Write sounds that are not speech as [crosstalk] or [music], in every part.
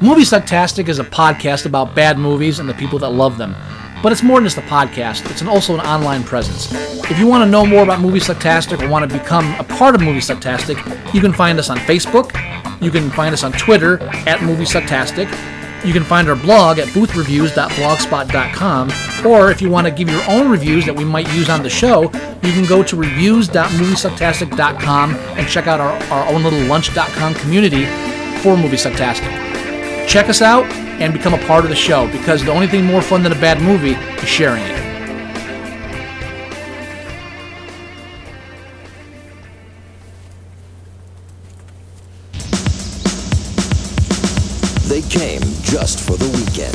Movie Sucktastic is a podcast about bad movies and the people that love them. But it's more than just a podcast, it's an, also an online presence. If you want to know more about Movie Sucktastic or want to become a part of Movie Sucktastic, you can find us on Facebook, you can find us on Twitter at Movie Sucktastic, you can find our blog at boothreviews.blogspot.com, or if you want to give your own reviews that we might use on the show, you can go to reviews.moviesucktastic.com and check out our, our own little lunch.com community for Movie Sucktastic. Check us out and become a part of the show because the only thing more fun than a bad movie is sharing it. Just for the weekend.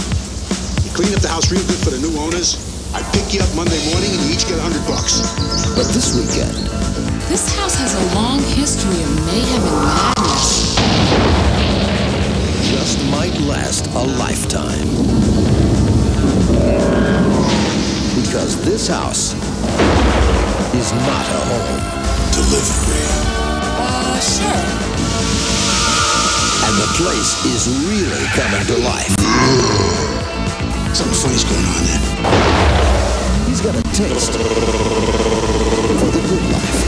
You clean up the house real good for the new owners. I pick you up Monday morning and you each get a hundred bucks. But this weekend, This house has a long history of mayhem and madness. just might last a lifetime. Because this house is not a home. Delivery. Uh, sure. And the place is really coming to life. Something funny's going on there. He's got a taste for the good life.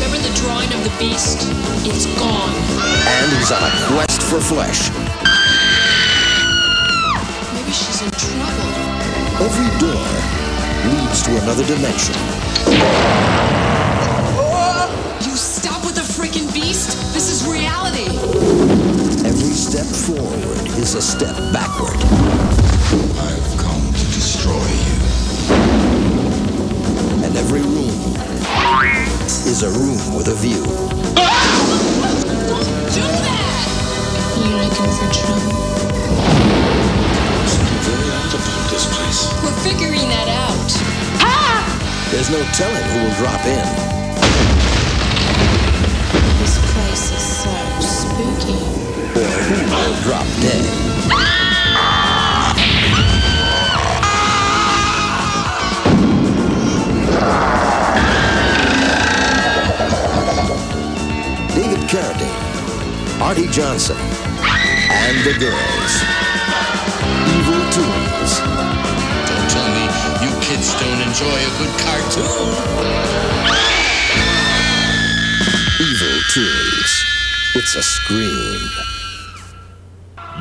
Remember the drawing of the beast? It's gone. And he's on a quest for flesh. Maybe she's in trouble. Every door leads to another dimension. You stop with the freaking beast? This is reality. Every step forward is a step backward. I've come to destroy you. And every room is a room with a view. Don't do that! You looking for trouble? Something very odd about this place. We're figuring that out. There's no telling who will drop in. Drop dead. David Carradine, Arte Johnson, and the girls. Evil Toons. Don't tell me you kids don't enjoy a good cartoon. Evil Toons. It's a scream.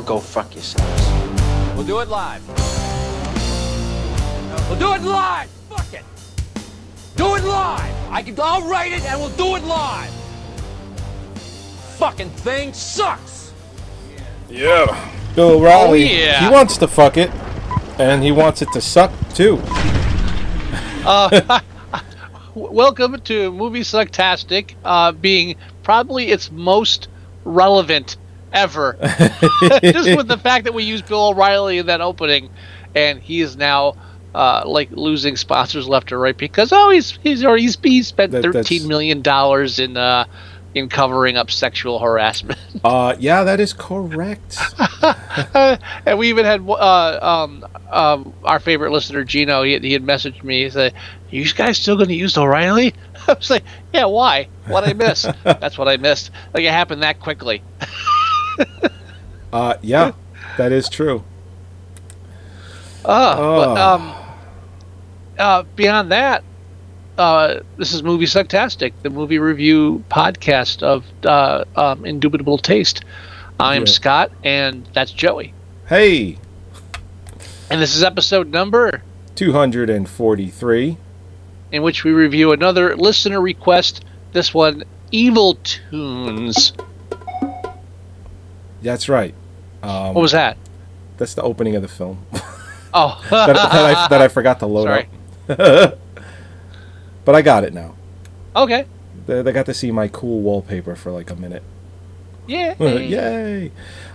All go fuck yourselves. We'll do it live. We'll do it live. Fuck it. Do it live. I can. I'll write it and we'll do it live. Fucking thing sucks. Yeah. Bill O'Reilly, Oh, yeah. he wants to fuck it, and he wants it to suck too. Uh, [laughs] welcome to Movie Sucktastic, uh, being probably its most relevant ever. [laughs] [laughs] Just with the fact that we used Bill O'Reilly in that opening, and he is now uh, like losing sponsors left and right because oh he's he's already he's, he spent That- thirteen million dollars in uh, in covering up sexual harassment. [laughs] Uh, yeah, that is correct. and we even had uh, um, um, our favorite listener Gino. He, he had messaged me. He said, "Are you guys still going to use O'Reilly?" I was like, "Yeah, why? What I miss? That's what I missed. Like it happened that quickly." Uh, yeah, that is true. Uh, Oh. but um, uh, beyond that, uh, this is Movie Sucktastic, the movie review podcast of uh, um, indubitable taste. I am Yeah. Scott, and that's Joey. Hey, And this is episode number 243. in which we review another listener request. This one, Evil Toons. That's right. Um, What was that? that's the opening of the film [laughs] Oh, [laughs] that, that, I, that I forgot to load Sorry. up. [laughs] but I got it now. okay. They, they got to see my cool wallpaper for like a minute. Yeah. Yay!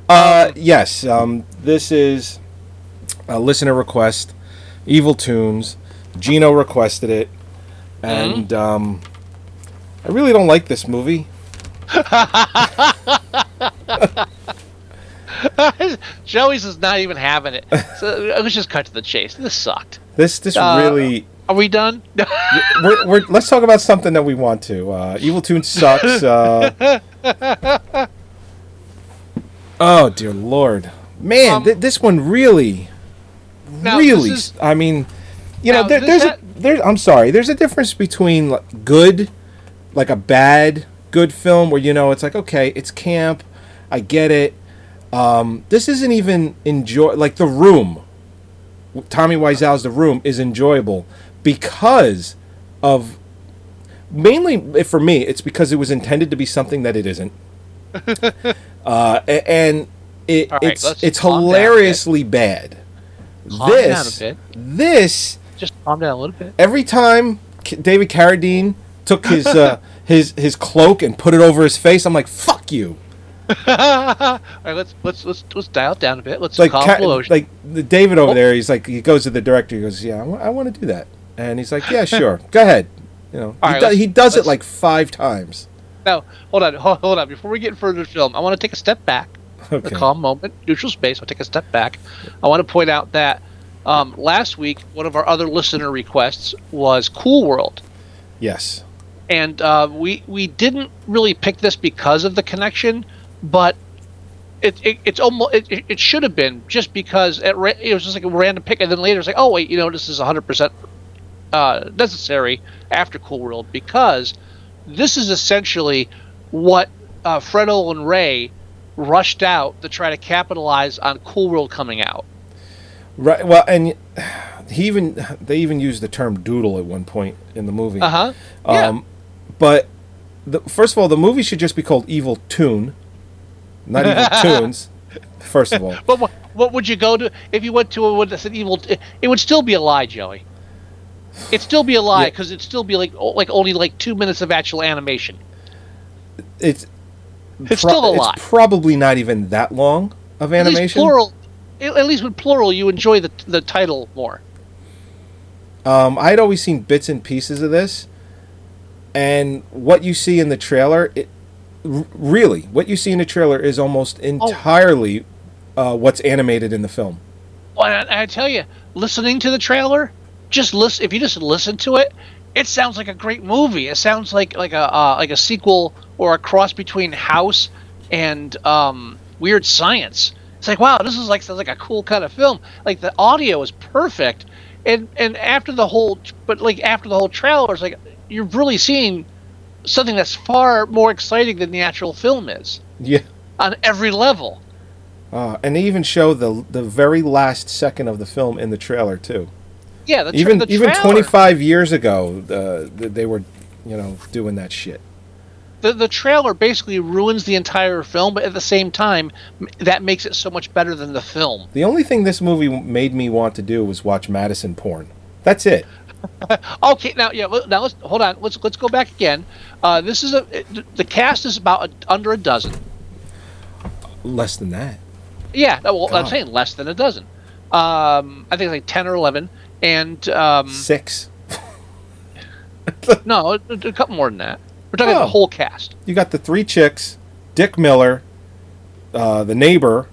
Uh, yes, um, this is a listener request. Evil Toons. Gino requested it, and um, I really don't like this movie. [laughs] Joey's is not even having it. So let's just cut to the chase. This sucked. This this Uh, really. Are we done? [laughs] We're, we're, let's talk about something that we want to. Uh, Evil Toon sucks. Uh, [laughs] oh dear lord, man, Um, th- this one really, really. is- I mean, you know, Now, there, there's ha- a there. I'm sorry. There's a difference between like, good, like a bad good film where you know it's like okay, it's camp, I get it. Um, this isn't even enjoy like The Room. Tommy Wiseau's The Room is enjoyable because of mainly for me it's because it was intended to be something that it isn't. [laughs] uh, and it, right, it's it's calm down a bit. hilariously bad. Calm this down a bit. this Just calm down a little bit. every time David Carradine took his uh, [laughs] his his cloak and put it over his face, I'm like, "Fuck you!" [laughs] All right, let's let's let's let's dial it down a bit. Let's like calm Ca- like the David over Oh. there. He's like, he goes to the director. He goes, "Yeah, I want to do that," and he's like, "Yeah, [laughs] sure, go ahead." You know, All he, right, do- he does it like five times. No, hold on, hold, hold on. Before we get further into the film, I want to take a step back. Okay. A calm moment, neutral space. I'll take a step back. I want to point out that um, last week, one of our other listener requests was Cool World. Yes. and uh, we we didn't really pick this because of the connection, but it, it it's almost it, it, should have been just because it, ra- it was just like a random pick, and then later it's like, oh wait, you know, this is 100 percent uh, necessary after Cool World because this is essentially what uh, and Ray rushed out to try to capitalize on Cool World coming out. Right. Well, and he even they even used the term doodle at one point in the movie. Uh huh. Yeah. Um, but the, first of all, the movie should just be called Evil Toon, not Evil [laughs] Toons. First of all, But what, what would you go to if you went to a what an evil? It, it would still be a lie, Joey. It'd still be a lie Yeah. because it'd still be like like only like two minutes of actual animation. it's It's still a lie. It's probably not even that long of At least animation. plural. At at least with plural, you enjoy the the title more. Um, I'd always seen bits and pieces of this, and what you see in the trailer, it r- really what you see in the trailer is almost Oh. entirely uh, what's animated in the film. Well, I, I tell you, listening to the trailer, just listen. If you just listen to it, it sounds like a great movie. It sounds like like a uh, like a sequel or a cross between House and um, Weird Science. It's like wow, this is like sounds like a cool kind of film. Like the audio is perfect, and and after the whole, but like after the whole trailer, it's like you're really seeing something that's far more exciting than the actual film is Yeah. on every level. Uh, and they even show the the very last second of the film in the trailer too. Yeah, the tra- even the even trailer- 25 25 years ago, uh, they were, you know, doing that shit. the the trailer basically ruins the entire film, but at the same time, that makes it so much better than the film. The only thing this movie made me want to do was watch Madison porn. That's it. [laughs] Okay, now yeah, now let's hold on. Let's let's go back again. Uh, this is a the cast is about a, under a dozen. Less than that. Yeah, well, I'm saying less than a dozen. Um, I think it's like ten or eleven, and um, Six. [laughs] no, a, a couple more than that. We're talking Oh. the whole cast. You got the three chicks, Dick Miller, uh, the neighbor,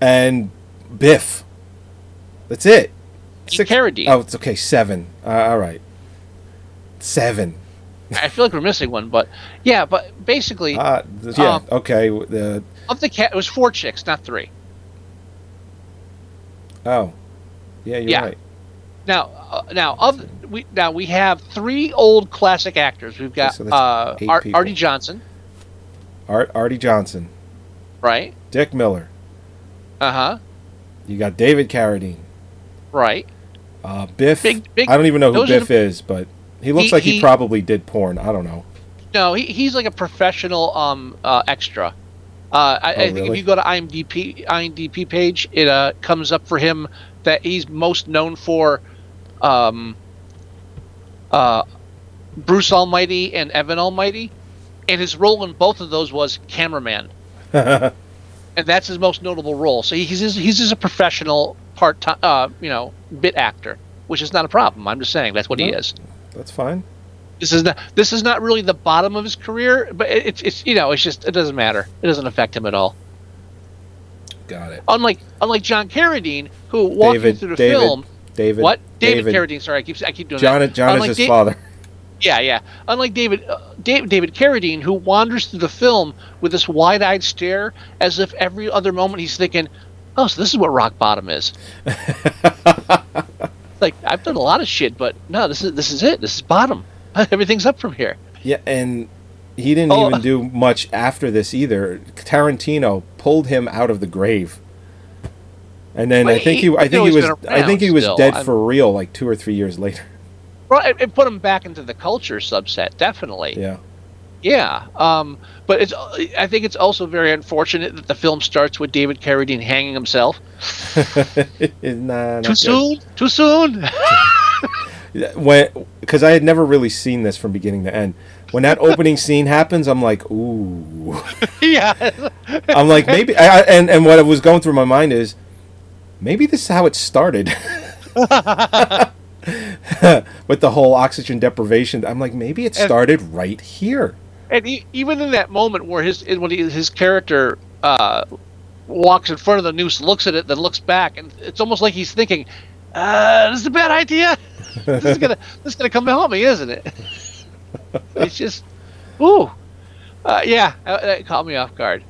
and Biff. That's it. Six, Carradine. Oh, it's okay. Seven. Uh, all right. Seven. [laughs] I feel like we're missing one, but yeah, but basically, Uh, th- yeah. Um, okay. The of the cat, it was four chicks, not three. oh, yeah. You're Yeah. right. Now, uh, now of we now we have three old classic actors. We've got so uh, Art. Arte Johnson, Art Arte Johnson, right? Dick Miller. Uh huh. You got David Carradine. Right. Uh, Biff. Big- big- I don't even know who are Biff is, but he looks He- like he, he- probably did porn. I don't know. No, he, he's like a professional um uh, extra. Uh, I, I think if you go to IMDb IMDb page, it uh, comes up for him that he's most known for, um, uh, Bruce Almighty and Evan Almighty, and his role in both of those was cameraman, [laughs] and that's his most notable role. So he's he's just a professional part time, uh, you know, bit actor, which is not a problem. I'm just saying that's what he is. That's fine. This is not this is not really the bottom of his career, but it, it's it's you know it's just it doesn't matter. It doesn't affect him at all. Got it. Unlike unlike John Carradine, who walked you David. through the David. film. David. What David, David. Carradine? Sorry, I keep I keep doing John. that. John is his Da- father. Yeah, yeah. Unlike David uh, David David Carradine, who wanders through the film with this wide-eyed stare, as if every other moment he's thinking, "Oh, so this is what rock bottom is." [laughs] like I've done a lot of shit, but no, this is this is it. This is bottom. [laughs] Everything's up from here. Yeah, and he didn't Oh, even uh, do much after this either. Tarantino pulled him out of the grave. And then I think he- he, I think he was, I think he was still. dead I'm- for real like two or three years later. Well, it, it put him back into the culture subset, definitely. Yeah. Yeah, um, but it's. I think it's also very unfortunate that the film starts with David Carradine hanging himself. [laughs] nah, Too soon. Too soon. [laughs] when because I had never really seen this from beginning to end. When that opening scene happens, I'm like, ooh. [laughs] yeah. I'm like, maybe. I, and and what was going through my mind is, maybe this is how it started. With the whole oxygen deprivation, I'm like, maybe it started right here. And he, even in that moment where his when he, his character uh, walks in front of the noose, looks at it, then looks back, and it's almost like he's thinking, uh, "This is a bad idea. [laughs] this is gonna this is gonna come to help me, isn't it?" [laughs] it's just, ooh, uh, yeah, that, caught me off guard.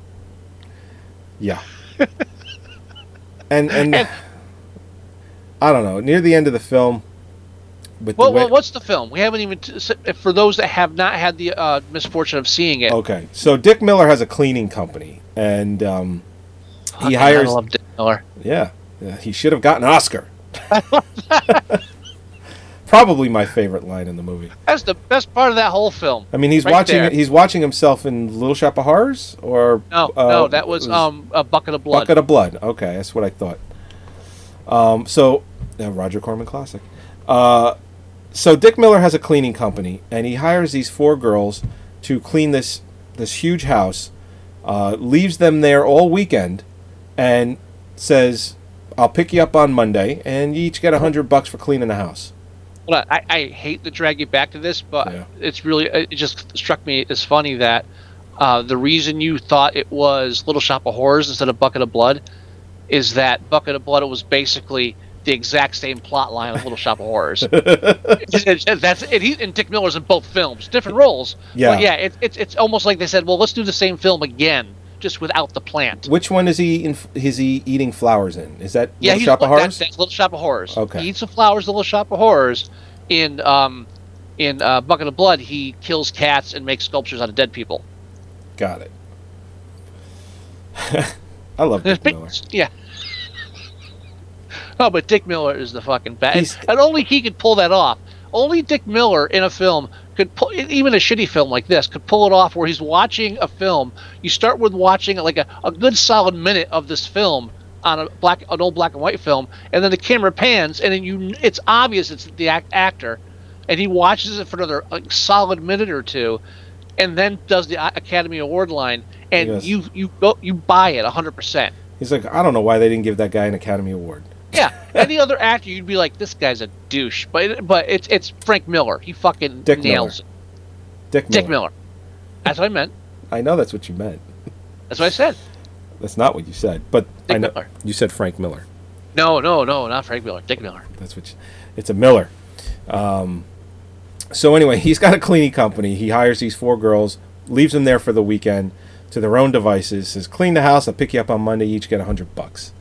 Yeah. and [laughs] and I don't know. Near the end of the film, Well, way, well, what's the film? We haven't even t- for those that have not had the uh, misfortune of seeing it. okay, so Dick Miller has a cleaning company, and um, he hell, I love Dick Miller. Yeah, yeah, he should have gotten an Oscar. [laughs] Probably my favorite line in the movie. That's the best part of that whole film. I mean, he's Right watching there. he's watching himself in Little Shop of Horrors, or No, uh, no, that was, um a bucket of blood. Bucket of Blood. Okay, that's what I thought. Um, so uh, Roger Corman classic. Uh, so Dick Miller has a cleaning company, and he hires these four girls to clean this this huge house. Uh, leaves them there all weekend, and says, "I'll pick you up on Monday, and you each get a hundred bucks for cleaning the house." On, I, I hate to drag you back to this, but Yeah. it's really it just struck me as funny that uh, the reason you thought it was Little Shop of Horrors instead of Bucket of Blood is that Bucket of Blood was basically the exact same plot line of Little Shop of Horrors. [laughs] [laughs] That's and, he, and Dick Miller's in both films, different roles. Yeah. but yeah, it's it's it's almost like they said, well, let's do the same film again, just without the plant. Which one is he? In, is he eating flowers in? Is that Yeah, Little Shop of that- Horrors? that's Little Shop of Horrors. Okay. He eats the flowers, in Little Shop of Horrors. In um, in uh, Bucket of Blood, he kills cats and makes sculptures out of dead people. Got it. [laughs] I love Dick Miller. Yeah. [laughs] Oh, but Dick Miller is the fucking best, and, and only he could pull that off. Only Dick Miller in a film could pull, even a shitty film like this, could pull it off. Where he's watching a film, you start with watching like a, a good solid minute of this film on a black, an old black and white film, and then the camera pans, and then you, it's obvious it's the act, actor, and he watches it for another like, solid minute or two, and then does the Academy Award line, and Yes. you you go you buy it hundred percent. He's like, I don't know why they didn't give that guy an Academy Award. Yeah, any other actor, you'd be like, this guy's a douche. But but it's it's Frank Miller. He fucking Dick nails Miller. it. Dick Miller. Dick Miller. That's what I meant. I know that's what you meant. That's what I said. That's not what you said, but I Dick know Miller. you said Frank Miller. No, no, no, not Frank Miller. Dick Miller. That's what. You, it's a Miller. Um, so anyway, [laughs] he's got a cleaning company. He hires these four girls, leaves them there for the weekend to their own devices. Says, "Clean the house. I'll pick you up on Monday. You each get a hundred bucks."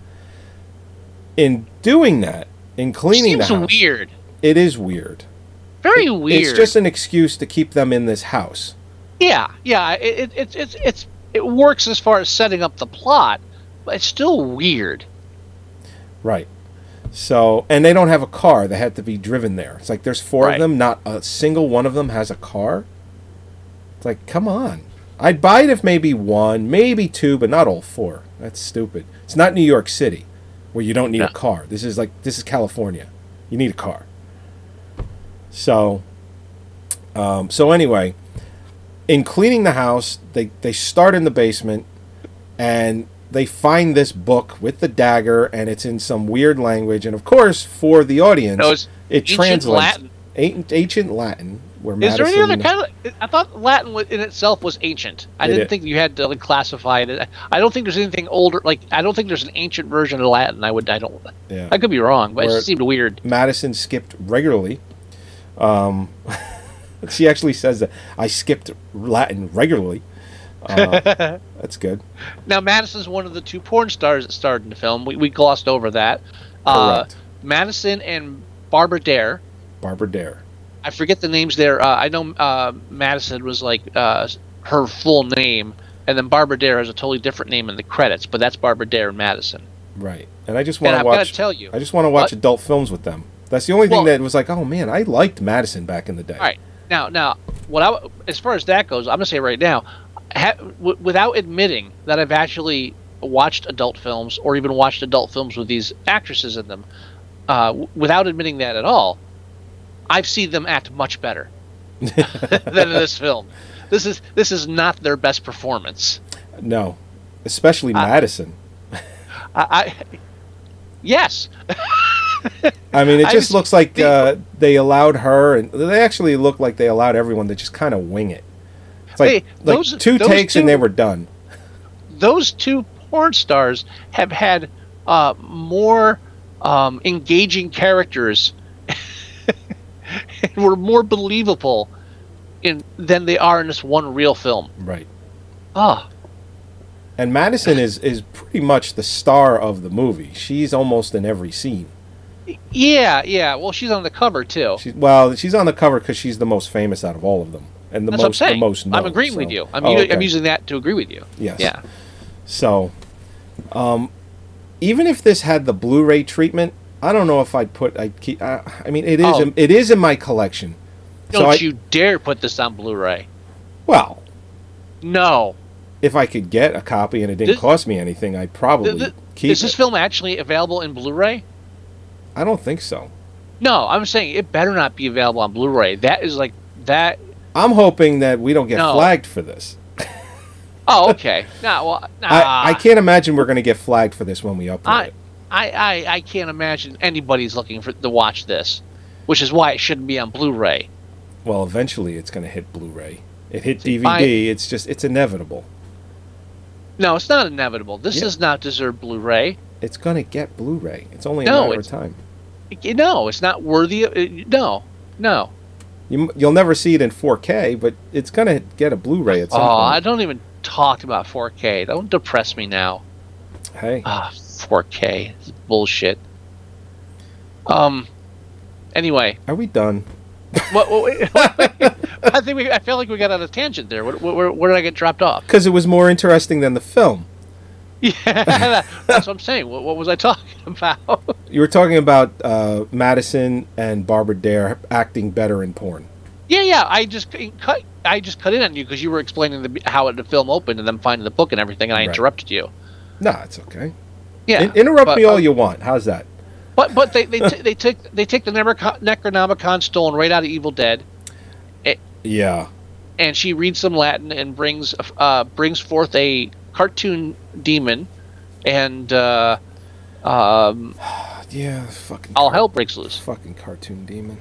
In doing that, In cleaning Seems the house, weird. it is weird. Very weird. It's just an excuse to keep them in this house. Yeah, yeah. It, it, it's it's it's it works as far as setting up the plot, but it's still weird. Right. So, and they don't have a car. They had to be driven there. It's like there's four Right. of them. Not a single one of them has a car. It's like, come on. I'd buy it if maybe one, maybe two, but not all four. That's stupid. It's not New York City, where you don't need a car. This is like this is California. You need a car. So, um, so anyway, in cleaning the house, they they start in the basement, and they find this book with the dagger, and it's in some weird language. And of course, for the audience, No, it translates Latin. Ancient, Latin. Where Is there any other kind of? I thought Latin in itself was ancient. I didn't is. think you had to like, classify it. I don't think there's anything older. Like I don't think there's an ancient version of Latin. I would. I don't. Yeah. I could be wrong, but it Where- just seemed weird. Madison skipped regularly. Um, [laughs] she actually says that I skipped Latin regularly. Uh, [laughs] that's good. Now Madison's one of the two porn stars that starred in the film. We, we glossed over that. Uh, Correct. Madison and Barbara Dare. Barbara Dare. I forget the names there. Uh, I know uh, Madison was like uh, her full name, and then Barbara Dare has a totally different name in the credits, but that's Barbara Dare and Madison. Right. And I just want to watch. tell you, I just want to watch what- adult films with them. That's the only thing Well- that was like, oh man, I liked Madison back in the day. All right. Now, now, what I as far as that goes, I'm gonna say right now, ha, w- without admitting that I've actually watched adult films or even watched adult films with these actresses in them, uh, w- without admitting that at all, I've seen them act much better [laughs] than in this film. This is this is not their best performance. No, especially Madison. I, I yes, I mean, it [laughs] I just was- looks like the- uh, they allowed her, and they actually look like they allowed everyone to just kind of wing it. It's like, Hey, like those- two those takes and they were done. those two porn stars have had uh, more um, engaging characters [laughs] [laughs] and were more believable in than they are in this one real film. Right. Ah, And Madison is is pretty much the star of the movie. She's almost in every scene. yeah, yeah. Well, she's on the cover too. She's well, she's on the cover because she's the most famous out of all of them, and the That's most what I'm saying. the most known. I'm agreeing so- with you. I'm, Oh, u- okay. I'm using that to agree with you. Yes. Yeah. So, um, even if this had the Blu-ray treatment, I don't know if I'd put. I'd keep. I, I mean, it is. Oh. in- it is in my collection. Don't so I, you dare put this on Blu-ray. Well, No. if I could get a copy and it didn't This- cost me anything, I'd probably Th- th- keep is this it. film actually available in Blu-ray? I don't think so. No, I'm saying it better not be available on Blu-ray. That is like that. I'm hoping that we don't get No. flagged for this. Oh, okay. no, well, [laughs] nah. I, I can't imagine we're going to get flagged for this when we upload I, it. I, I, I can't imagine anybody's looking for to watch this, which is why it shouldn't be on Blu-ray. Well, eventually it's going to hit Blu-ray. It hit See, DVD. I- it's just it's inevitable. No, it's not inevitable. This Yeah. does not deserve Blu-ray. It's going to get Blu-ray. It's only a No, matter of time. No, it's not worthy. Of, no, no. You, you'll never see it in 4K, but it's going to get a Blu-ray at some Oh, I don't even talk about 4K. Don't depress me now. Hey, Ah, 4K. It's bullshit. Um. Anyway, are we done? what, what, [laughs] I think we. I feel like we got on a tangent there. Where, where, where did I get dropped off? Because it was more interesting than the film. [laughs] Yeah, that's what I'm saying. What, what was I talking [laughs] about? You were talking about uh, Madison and Barbara Dare acting better in porn. yeah, yeah. I just cut. I just cut in on you because you were explaining the, how the film opened and then finding the book and everything, and I Right. interrupted you. No, it's okay. Yeah, In- interrupt but, me all uh, you want. How's that? But but they they t- they took they take the Necro- Necronomicon stone right out of Evil Dead, Yeah. and she reads some Latin and brings uh brings forth a cartoon demon, and uh, um [sighs] Yeah, fucking. all hell breaks loose. Fucking cartoon demon.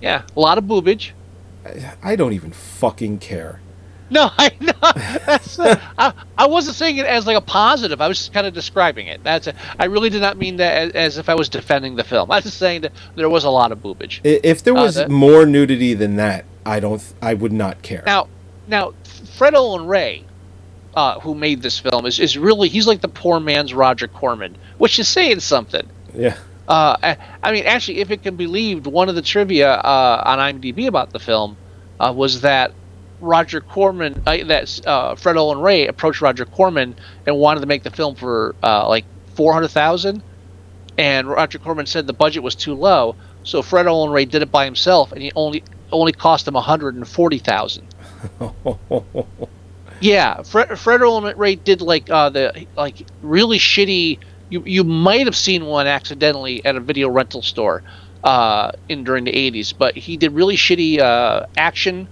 Yeah, a lot of boobage. I don't even fucking care. [laughs] No, I know. That's, uh, I, I wasn't saying it as like a positive. I was just kind of describing it. That's a, I really did not mean that as, as if I was defending the film. I was just saying that there was a lot of boobage. If there Uh, was that- more nudity than that, I don't. I would not care. Now, now, Fred Olen Ray, uh, who made this film, is, is really he's like the poor man's Roger Corman, which is saying something. yeah. Uh, I, I mean, actually, if it can be believed, one of the trivia uh, on IMDb about the film uh, was that Roger Corman, uh, that uh, Fred Olen Ray approached Roger Corman and wanted to make the film for uh, like four hundred thousand, and Roger Corman said the budget was too low, so Fred Olen Ray did it by himself, and he only only cost him one hundred and forty thousand. [laughs] Yeah, Fred, Fred Olen Ray did like uh, the like really shitty. You you might have seen one accidentally at a video rental store uh, in during the '80s, but he did really shitty uh, action,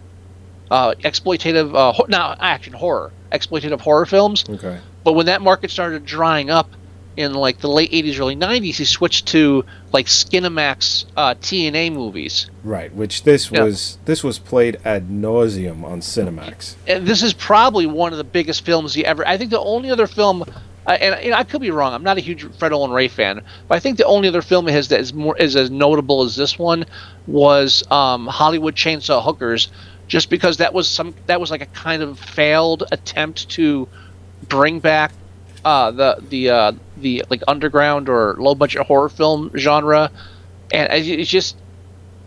uh, exploitative, uh, ho- not action horror, exploitative horror films. Okay. But when that market started drying up in like the late '80s, early '90s, he switched to like Skinemax uh, TNA movies. Right, which this Yeah. was this was played ad nauseum on Cinemax. and this is probably one of the biggest films he ever. I think the only other film, uh, and you know, I could be wrong. I'm not a huge Fred Olen Ray fan, but I think the only other film he has that is more is as notable as this one was um, Hollywood Chainsaw Hookers, just because that was some that was like a kind of failed attempt to bring back uh, the the uh, the like underground or low budget horror film genre, and it- it's just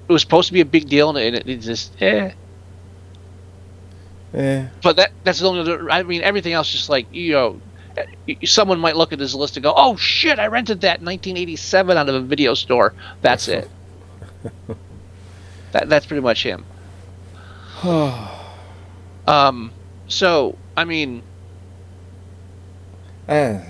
it was supposed to be a big deal, and it, it just eh. Eh, but that that's the only other, I mean everything else just like you know someone might look at his list and go oh shit I rented that in 1987 out of a video store. That's it. [laughs] That that's pretty much him [sighs] um so I mean [sighs] eh.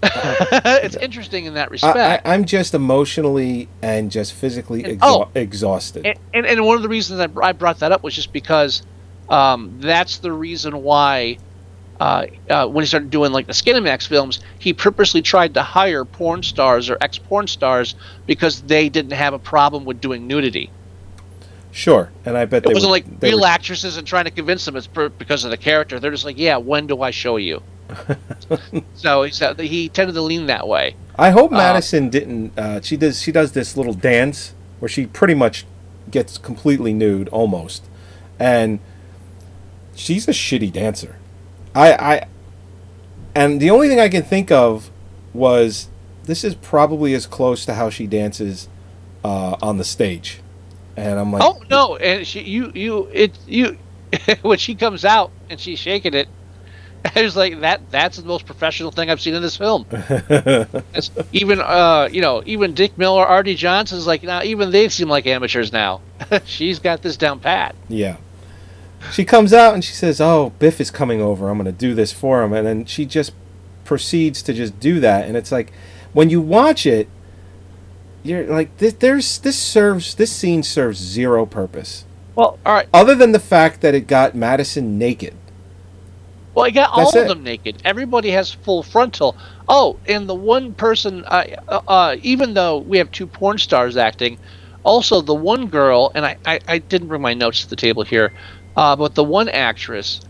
[laughs] it's interesting in that respect I, I'm just emotionally and just physically And- exha- oh. exhausted. and, and, and one of the reasons that I brought that up was just because um, that's the reason why uh, uh, when he started doing like the Skinemax films, he purposely tried to hire porn stars or ex porn stars because they didn't have a problem with doing nudity. Sure, and I bet It they wasn't were- like real were- actresses and trying to convince them it's per- because of the character. They're just like, yeah, when do I show you? [laughs] so he said he tended to lean that way. I hope Uh, Madison didn't. Uh, she does. She does this little dance where she pretty much gets completely nude, almost, and she's a shitty dancer. I, I, and the only thing I can think of was this is probably as close to how she dances uh, on the stage, and I'm like, Oh no! And she, you, you, it, you, [laughs] when she comes out and she's shaking it, [laughs] I was like, that. That's the most professional thing I've seen in this film. [laughs] Even, uh, you know, even Dick Miller, Arte Johnson's like, now even they seem like amateurs now. she's got this down pat. Yeah. She comes out and she says, "Oh, Biff is coming over. I'm going to do this for him." And then she just proceeds to just do that and it's like when you watch it you're like this there's this serves this scene serves zero purpose Well, all right. other than the fact that it got Madison naked. Well, I got That's all of them naked. Everybody has full frontal. Oh, and the one person, uh, uh, even though we have two porn stars acting, also the one girl, and I, I, I didn't bring my notes to the table here, uh, but the one actress,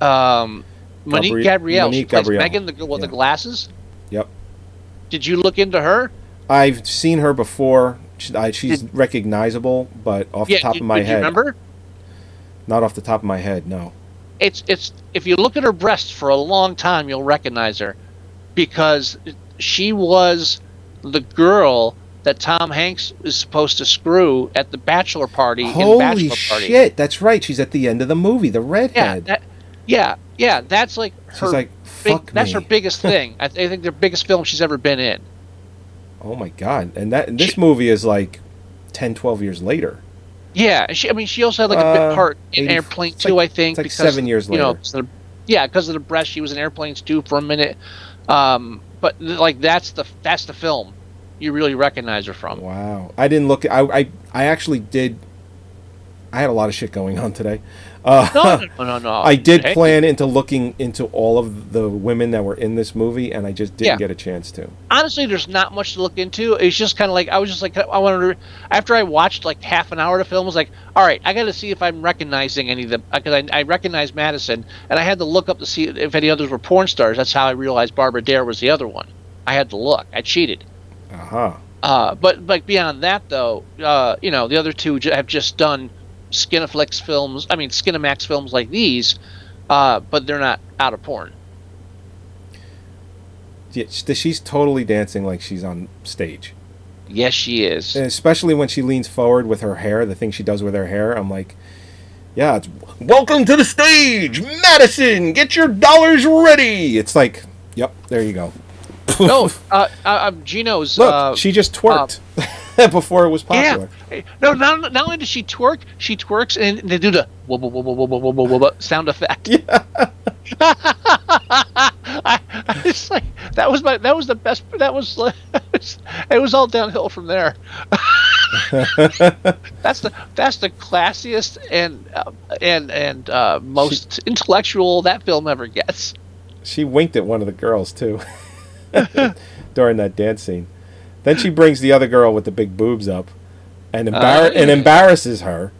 um, Monique Gabri- Gabrielle, she Monique plays Gabrielle. Megan, the girl with Yeah. the glasses. Yep. Did you look into her? I've seen her before. She, I, she's recognizable, but off yeah, the top did, of my did you head, remember? not off the top of my head. No. it's it's if you look at her breasts for a long time you'll recognize her because she was the girl that Tom Hanks is supposed to screw at the bachelor party in Holy Bachelor Party. shit! That's right. She's at the end of the movie. The Yeah, redhead. that, yeah, yeah. That's like her. She's like, big, "Fuck that's her biggest [laughs] thing. I, th- I think the biggest film she's ever been in. Oh my god! And that and this movie is like 10, 12 years later. Yeah, she. I mean, she also had like a Uh, bit part in 80 Airplane Two. like- I think like because, seven years you know, later. 'cause the- yeah, because of the breast, she was in Airplanes Two for a minute. Um, but like that's the that's the film you really recognize her from. Wow! I didn't look. I I, I actually did. I had a lot of shit going on today. Uh, No, no, [laughs] no, no. I did Hey. plan into looking into all of the women that were in this movie, and I just didn't Yeah. get a chance to. honestly, there's not much to look into. It's just kind of like I was just like I wanted to. After I watched like half an hour of the film, I was like, all right, I got to see if I'm recognizing any of them because I, I recognize Madison, and I had to look up to see if any others were porn stars. That's how I realized Barbara Dare was the other one. I had to look. I cheated. Aha! Uh, but but beyond that, though, uh, you know, the other two have just done Skinaflix films. I mean, Skinemax films like these, uh, but they're not out of porn. Yeah, she's totally dancing like she's on stage. Yes, she is. And especially when she leans forward with her hair, the thing she does with her hair, I'm like, yeah, it's welcome to the stage, Madison. Get your dollars ready. It's like, yep, there you go. no, [laughs] uh, uh, um, Gino's. Look, uh, she just twerked [laughs] [laughs] before it was popular. Yeah. No, not, not only does she twerk, she twerks and they do the wobble wobble wobble wobble wobble sound effect. Yeah. [laughs] I, I like that was my that was the best that was [laughs] it was all downhill from there. that's the that's the classiest and uh, and and uh, most she, intellectual that film ever gets. She winked at one of the girls too during that dance scene. Then she brings the other girl with the big boobs up and embar- Uh, and embarrasses her.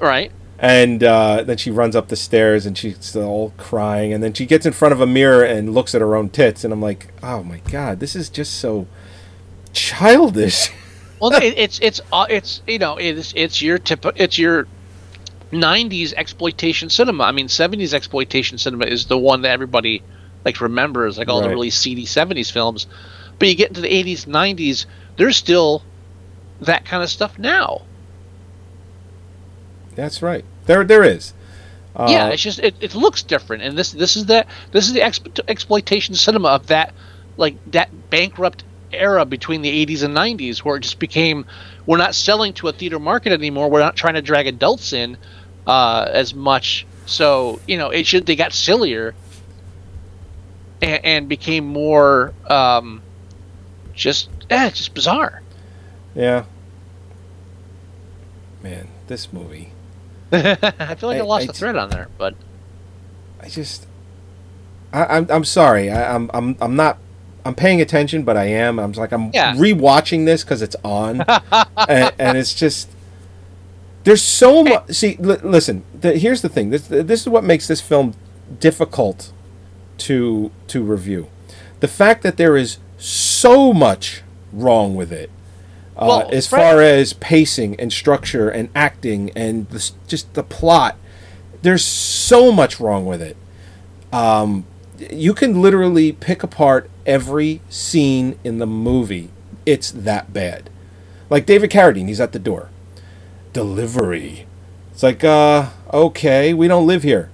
Right. And uh, then she runs up the stairs and she's all crying. And then she gets in front of a mirror and looks at her own tits. And I'm like, oh my god, this is just so childish. [laughs] Well, it, it's it's uh, it's you know it's it's your tip it's your 90s exploitation cinema. I mean, 70s exploitation cinema is the one that everybody like remembers, like all the really seedy 70s films. But you get into the 80s, 90s, there's still that kind of stuff now. That's right. There, there is. Uh, yeah, it's just it, it looks different, and this this is that this is the exp- exploitation cinema of that like that bankrupt era between the 80s and 90s where it just became we're not selling to a theater market anymore. We're not trying to drag adults in uh, as much. So you know, it should they got sillier and, and became more um, just eh, just bizarre. Yeah. Man, this movie. [laughs] I feel like I, I- lost I the thread on there, but I just, I, I'm, I'm sorry. I, I'm, I'm, I'm not. I'm paying attention, but I am. I'm like I'm Yeah. rewatching this because it's on, [laughs] and, and it's just there's so much. See, li- listen. The, here's the thing. This, this is what makes this film difficult to to review. The fact that there is so much wrong with it, uh, Well, as Fred- far as pacing and structure and acting and the, just the plot. There's so much wrong with it. Um, you can literally pick apart every scene in the movie. It's that bad. Like David Carradine, he's at the door. Delivery. It's like, uh, okay, we don't live here.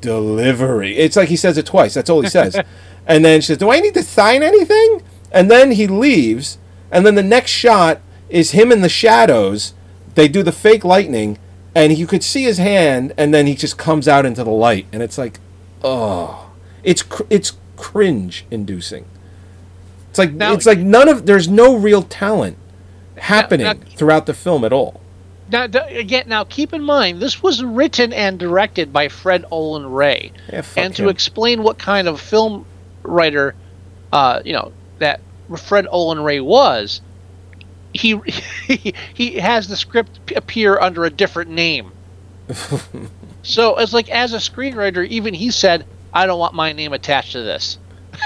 Delivery. It's like he says it twice. That's all he says. [laughs] and then she says, Do I need to sign anything? And then he leaves. And then the next shot is him in the shadows. They do the fake lightning. And you could see his hand. And then he just comes out into the light. And it's like, oh. It's, cr- it's cringe inducing. It's like Now- it's like none of there's no real talent happening now- throughout the film at all. Now, again, now keep in mind this was written and directed by Fred Olen Ray, Yeah, and to explain what kind of film writer, uh, you know, that Fred Olen Ray was, he he, [laughs] he has the script appear under a different name. [laughs] so it's like as a screenwriter, even he said, "I don't want my name attached to this." [laughs]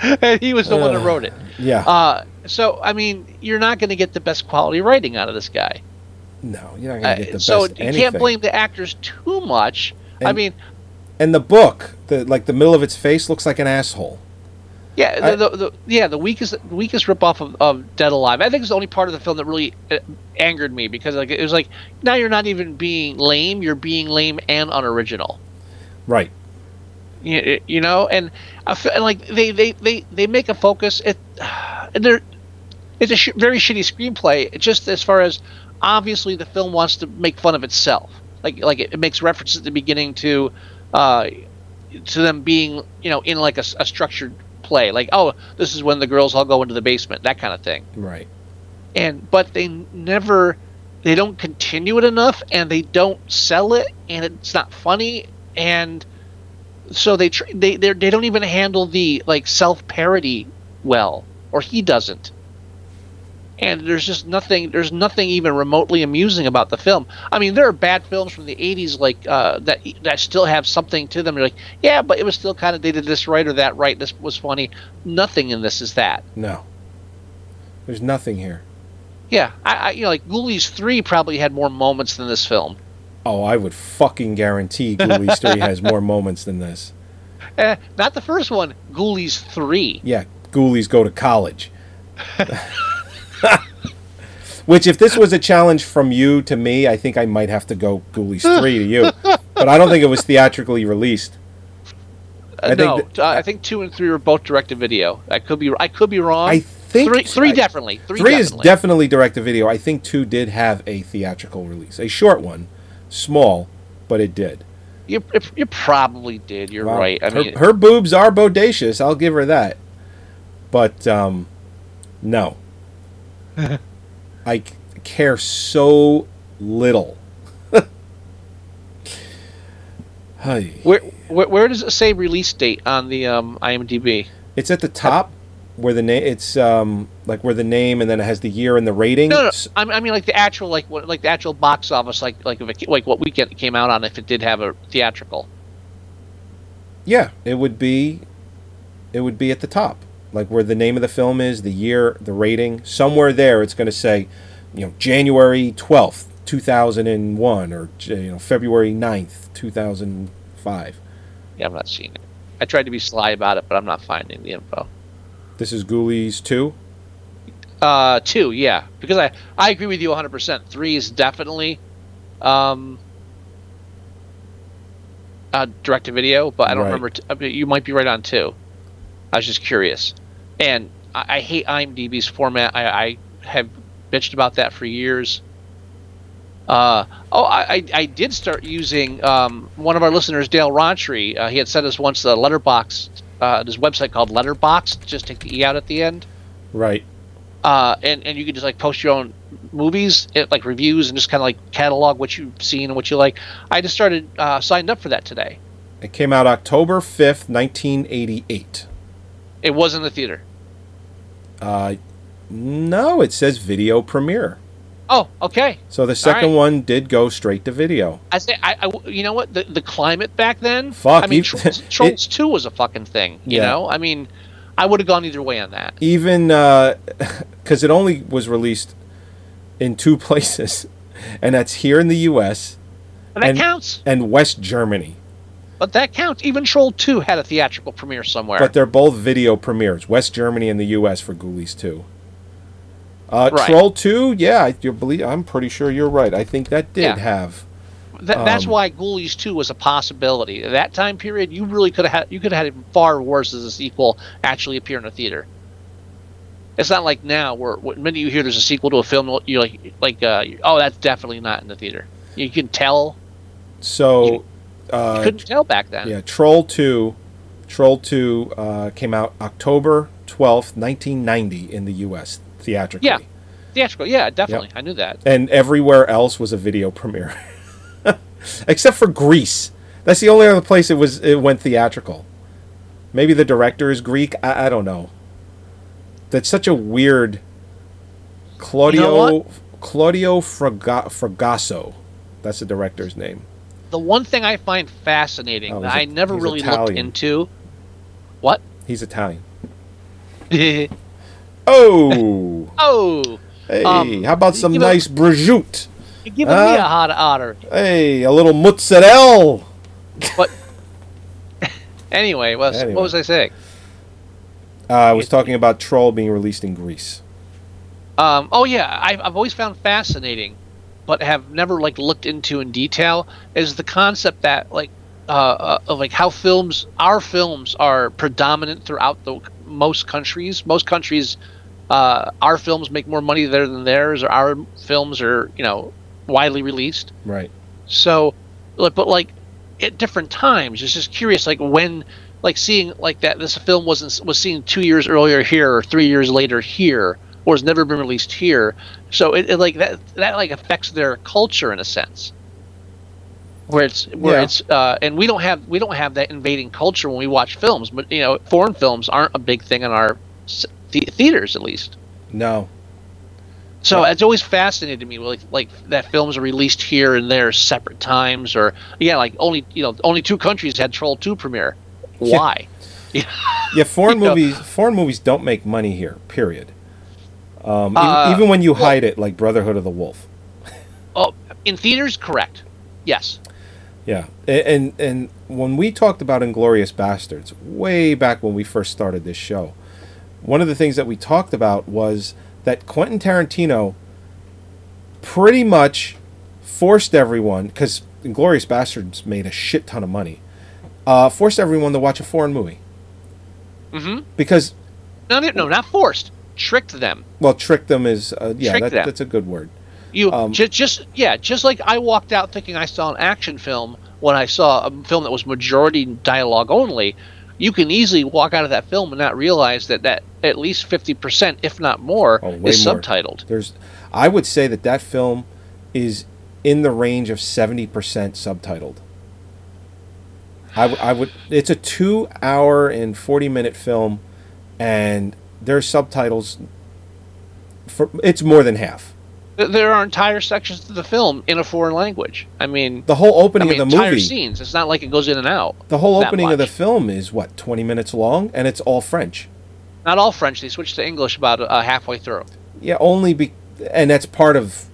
and he was the one that wrote it. Yeah. Uh, so I mean, you're not going to get the best quality writing out of this guy. no, you're not gonna get Uh, the so you anything. can't blame the actors too much. I mean, And the book, the like the middle of its face looks like an asshole. yeah, I- the, the, the yeah the weakest the weakest ripoff of, of Dead Alive. I think it's the only part of the film that really uh, angered me because like it was like now you're not even being lame, you're being lame and unoriginal. Right. You, you know, and I feel like they they they they make a focus. It [sighs] and they're it's a sh- very shitty screenplay. Just as far as obviously the film wants to make fun of itself. Like like it, it makes references at the beginning to uh to them being you know in like a structured play. Like oh this is when the girls all go into the basement that kind of thing. Right. And but they never they don't continue it enough and they don't sell it and it's not funny and so they tr- they they don't even handle the like self parody well or he doesn't and there's just nothing there's nothing even remotely amusing about the film i mean there are bad films from the 80s like uh, that that still have something to them you're like yeah but it was still kind of they did this right or that right this was funny nothing in this is that No. There's nothing here. yeah i, I you know like ghoulies 3 probably had more moments than this film Oh, I would fucking guarantee Ghoulies 3 has [laughs] more moments than this. Eh, not the first one. Ghoulies three. Yeah, ghoulies go to college. [laughs] [laughs] Which, if this was a challenge from you to me, I think I might have to go Ghoulies 3 to you. But I don't think it was theatrically released. Uh, I no, uh, I think two and three were both direct to video. I could be. I could be wrong. I think three. Three I- definitely. Three, Three is definitely. definitely direct to video. I think two did have a theatrical release. A short one, small, but it did. You, you probably did. You're Wow. right. I her, mean, her boobs are bodacious. I'll give her that. But um, no, [laughs] I care so little. [laughs] Where, where where does it say release date on the um, IMDb? It's at the top where the name. It's um like where the name and then it has the year and the rating. No, no. I mean, I mean like the actual like what like the actual box office like like if it, like what weekend it came out on if it did have a theatrical. Yeah, it would be. It would be at the top, like where the name of the film is, the year, the rating. Somewhere there, it's going to say, you know, January twelfth, two thousand and one, or you know, February 9th, two thousand five. Yeah, I'm not seeing it. I tried to be sly about it, but I'm not finding the info. This is Ghoulies two. Uh, two, yeah, because I I agree with you 100. percent Three is definitely, um, uh, direct to video, but I don't Right. remember. T- I mean, you might be right on two. I was just curious, and I, I hate IMDb's format. I, I have bitched about that for years. Uh, oh, I, I, did start using um, one of our listeners, Dale Rontry. Uh, he had sent us once the Letterboxd, uh, this website called Letterboxd. Just take the e out at the end Right. uh, and and you can just like post your own movies, it, like reviews, and just kind of like catalog what you've seen and what you like. I just started uh, signed up for that today. It came out October fifth, nineteen eighty eight. It was in the theater. Uh, no, it says video premiere. Oh, okay. So the second right. one did go straight to video. I say, I, I- you know what? The the climate back then. Fuck, I mean, you- Trolls, [laughs] it- Two was a fucking thing. You Yeah. know, I mean, I would have gone either way on that. even [laughs] because it only was released in two [laughs] places, and that's here in the U.S. But that and, counts. and West Germany. But that counts. Even Troll Two had a theatrical premiere somewhere. But they're both video premieres. West Germany and the U.S. for Ghoulies 2. Uh, Right. Troll 2, yeah, I you believe. I'm pretty sure you're right. I think that did Yeah. have. Th- that's Um, why Ghoulies 2 was a possibility. At that time period, you really could have had you could have had it far worse as a sequel actually appear in a theater. It's not like now where when minute you hear there's a sequel to a film, you're like like uh, oh that's definitely not in the theater. You can tell. So, uh, couldn't tell back then. yeah, Troll 2, Troll 2 uh, came out October 12th, 1990 in the U.S. theatrically. Yeah. Theatrical, yeah, definitely. I knew that. and everywhere else was a video premiere, [laughs] except for Greece. That's the only other place it was it went theatrical. Maybe the director is Greek. I, I don't know. That's such a weird. Claudio what? Claudio Fraga, Fragasso, that's the director's name. The one thing I find fascinating Oh, that he's I a- never really Italian. looked into. What? He's Italian. [laughs] Oh, [laughs] oh, hey! Um, how about some nice you're giving me a hot honor. Hey, a little mozzarella. But [laughs] anyway, what, Anyway. what was I saying? Uh, I was talking about Troll being released in Greece. Um, oh yeah, I've, I've always found fascinating, but have never like looked into in detail is the concept that like uh, uh, of like how films, our films, are predominant throughout the most countries. Most countries, uh, our films make more money there than theirs, or our films are you know widely released. Right. So, like, but like at different times, it's just curious, like when, like seeing like that this film wasn't was seen two years earlier here or three years later here, or has never been released here. So it, it like that that like affects their culture in a sense. Where it's where Yeah. it's uh, and we don't have we don't have that invading culture when we watch films, but you know foreign films aren't a big thing in our the- theaters at least. No. So it's always fascinated me, like like that films are released here and there separate times, or yeah, like only you know only two countries had Troll Two premiere. Why? [laughs] Yeah, foreign You know. movies. Foreign movies don't make money here. Period. Um, even, Uh, even when you well- hide it, like Brotherhood of the Wolf. Oh, in theaters, correct. Yes. Yeah, A- and and when we talked about Inglourious Basterds way back when we first started this show, one of the things that we talked about was that Quentin Tarantino pretty much forced everyone because Inglourious Basterds made a shit ton of money, uh, forced everyone to watch a foreign movie Mm-hmm. because No, no, no, not forced. Tricked them. well, tricked them is uh, yeah, that, that's a good word. You Um, just, just yeah, just like I walked out thinking I saw an action film when I saw a film that was majority dialogue only. You can easily walk out of that film and not realize that that at least fifty percent, if not more, Oh, is more. subtitled. There's, I would say that that film is in the range of seventy percent subtitled. I, w- I would. It's a two-hour and forty-minute film, and there's subtitles. For it's more than half. There are entire sections to the film in a foreign language. I mean, The whole opening I mean, of the entire movie. scenes. It's not like it goes in and out. The whole opening of the film is what twenty minutes long, and it's all French. Not all French. They switched to English about uh, halfway through. Yeah, only be, and that's part of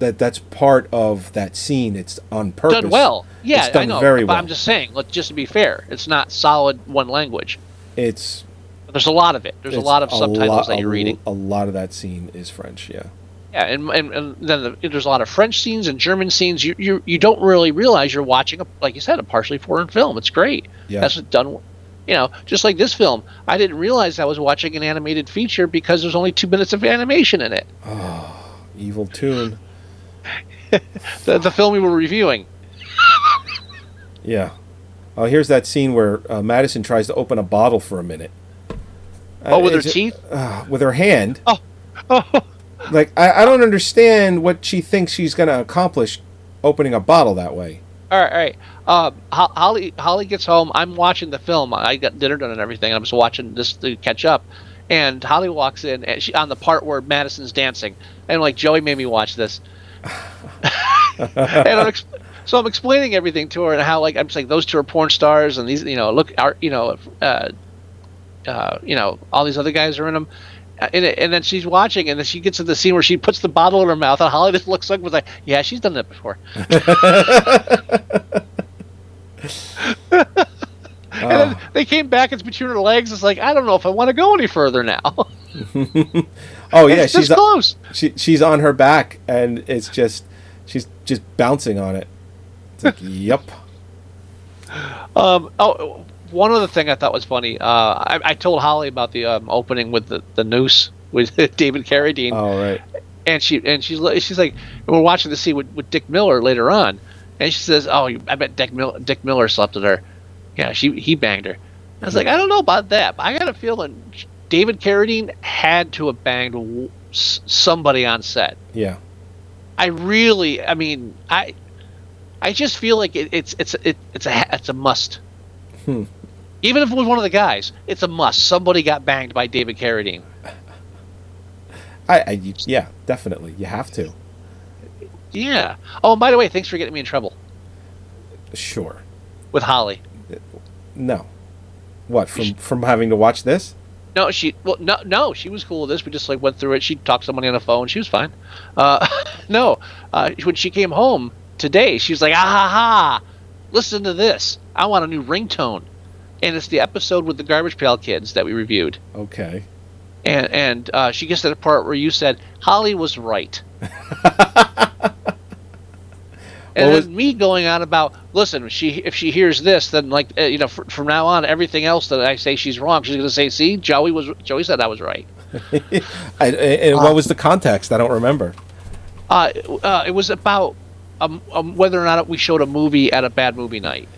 that. That's part of that scene. It's on purpose. Done well. Yeah, it's done I know. very but well. I'm just saying. Let just to be fair, it's not solid one language. It's But there's a lot of it. There's a lot of subtitles lot- that you're reading. A lot of that scene is French, yeah. Yeah, and, and, and then the, there's a lot of French scenes and German scenes. You, you you don't really realize you're watching a like you said a partially foreign film. It's great. Yeah. That's done. You know, just like this film, I didn't realize I was watching an animated feature because there's only two minutes of animation in it. Oh, evil Toon. [laughs] The, the film we were reviewing. Yeah. Oh, here's that scene where uh, Madison tries to open a bottle for a minute. Oh, with her it's- teeth. uh, with her hand. Oh. [laughs] Like, I, I don't understand what she thinks she's going to accomplish opening a bottle that way. All right, all right. Uh, Holly Holly gets home. I'm watching the film. I got dinner done and everything. I'm just watching this to catch up. And Holly walks in and she on the part where Madison's dancing. And like Joey made me watch this. [laughs] and I'm ex- so I'm explaining everything to her and how like I'm just like those two are porn stars and these you know look are you know uh, uh, you know all these other guys are in them. Uh, And, and then she's watching, and then she gets to the scene where she puts the bottle in her mouth, and Holly [laughs] just looks like was like, "Yeah, she's done that before." [laughs] [laughs] And then they came back. It's between her legs. It's like I don't know if I want to go any further now. Oh, yeah. It's she's, close. She, she's on her back, and it's just, she's just bouncing on it. It's like, yep. Um, oh, one other thing I thought was funny. Uh, I, I told Holly about the um, opening with the, the noose with [laughs] David Carradine, Oh, right. and she and she's she's like, we're watching the scene with, with Dick Miller later on, and she says, "Oh, I bet Dick Miller Dick Miller slept with her. Yeah, she he banged her." I was like, I don't know about that, but I got a feeling David Carradine had to have banged somebody on set. Yeah. I really, I mean, I, I just feel like it, it's it's it, it's a it's a must. Hmm. Even if it was one of the guys, it's a must. Somebody got banged by David Carradine. I, I, yeah, definitely. You have to. Yeah. Oh, and by the way, thanks for getting me in trouble Sure. with Holly. No. What, from, from having to watch this? No, she well no no she was cool with this. We just like went through it. She talked to somebody on the phone. She was fine. Uh, [laughs] no, uh, when she came home today, she was like, ah ha ha, listen to this. I want a new ringtone, and it's the episode with the Garbage Pail Kids that we reviewed. Okay. and and uh, she gets to the part where you said Holly was right. [laughs] and was- me going on about listen, if she if she hears this, then like uh, you know fr- from now on, everything else that I say she's wrong. She's gonna say, see, Joey was Joey said I was right. [laughs] I, and what was the context? I don't remember. Uh, uh, it was about um, um, whether or not we showed a movie at a bad movie night.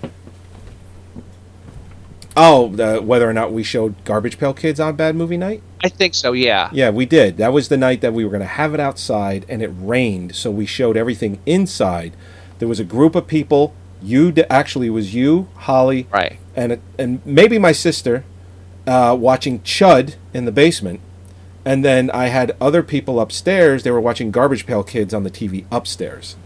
Oh, the, whether or not we showed Garbage Pail Kids on Bad Movie Night? I think so. Yeah. Yeah, we did. That was the night that we were going to have it outside, and it rained, so we showed everything inside. There was a group of people. You d- actually it was you, Holly, Right. and and maybe my sister, uh, watching Chud in the basement, and then I had other people upstairs. They were watching Garbage Pail Kids on the TV upstairs.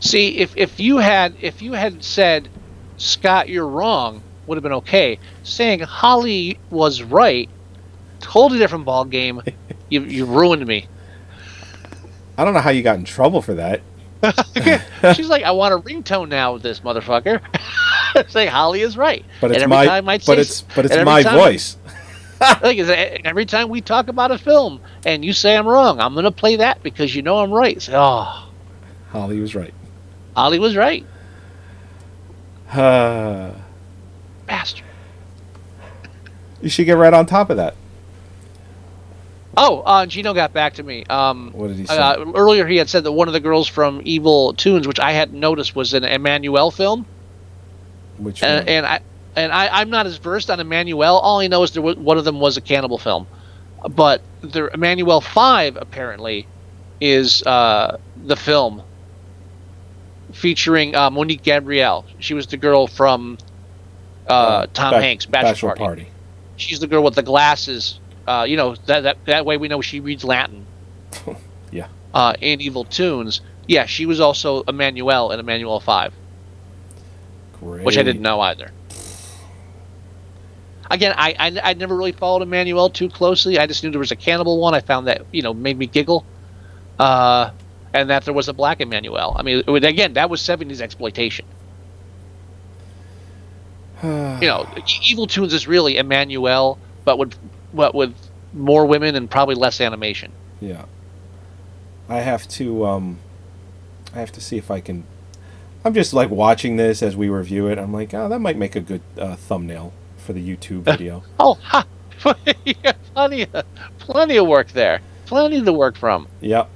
See, if if you had if you had said, Scott, you're wrong, would have been okay. Saying Holly was right, totally different ball game. [laughs] you you ruined me. I don't know how you got in trouble for that. [laughs] She's like, I want a ringtone now with this motherfucker. [laughs] Say Holly is right. But it's every my but say- it's but it's my time- voice. like every time we talk about a film and you say I'm wrong, I'm gonna play that because you know I'm right. Like, oh, Holly was right. Holly was right, [sighs] Uh, bastard. you should get right on top of that. Oh, uh, Gino got back to me. Um, What did he say? uh, earlier he had said that one of the girls from Evil Toons, which I hadn't noticed, was an Emmanuelle film. Which and, and I and I, I'm not as versed on Emmanuelle. All I know is there was, one of them was a cannibal film, but the Emmanuelle Five apparently is uh, the film featuring uh, Monique Gabrielle. She was the girl from uh, Tom Ba- Hanks' Bachelor, Party. She's the girl with the glasses. Uh, you know that, that that way we know she reads Latin. [laughs] Yeah. Uh, in Evil Toons, yeah, she was also Emmanuelle in Emmanuelle Five Great. which I didn't know either. Again, I, I I never really followed Emmanuelle too closely. I just knew there was a cannibal one. I found that you know made me giggle, uh, and that there was a black Emmanuel. I mean, it again, that was '70s exploitation. [sighs] you know, Evil Toons is really Emmanuelle, but with but with more women and probably less animation. Yeah. I have to um I have to see if I can I'm just like watching this as we review it. I'm like, oh, that might make a good uh, thumbnail for the YouTube [laughs] video. Oh, ha! [laughs] Yeah, plenty of plenty of work there. Plenty to work from. yep.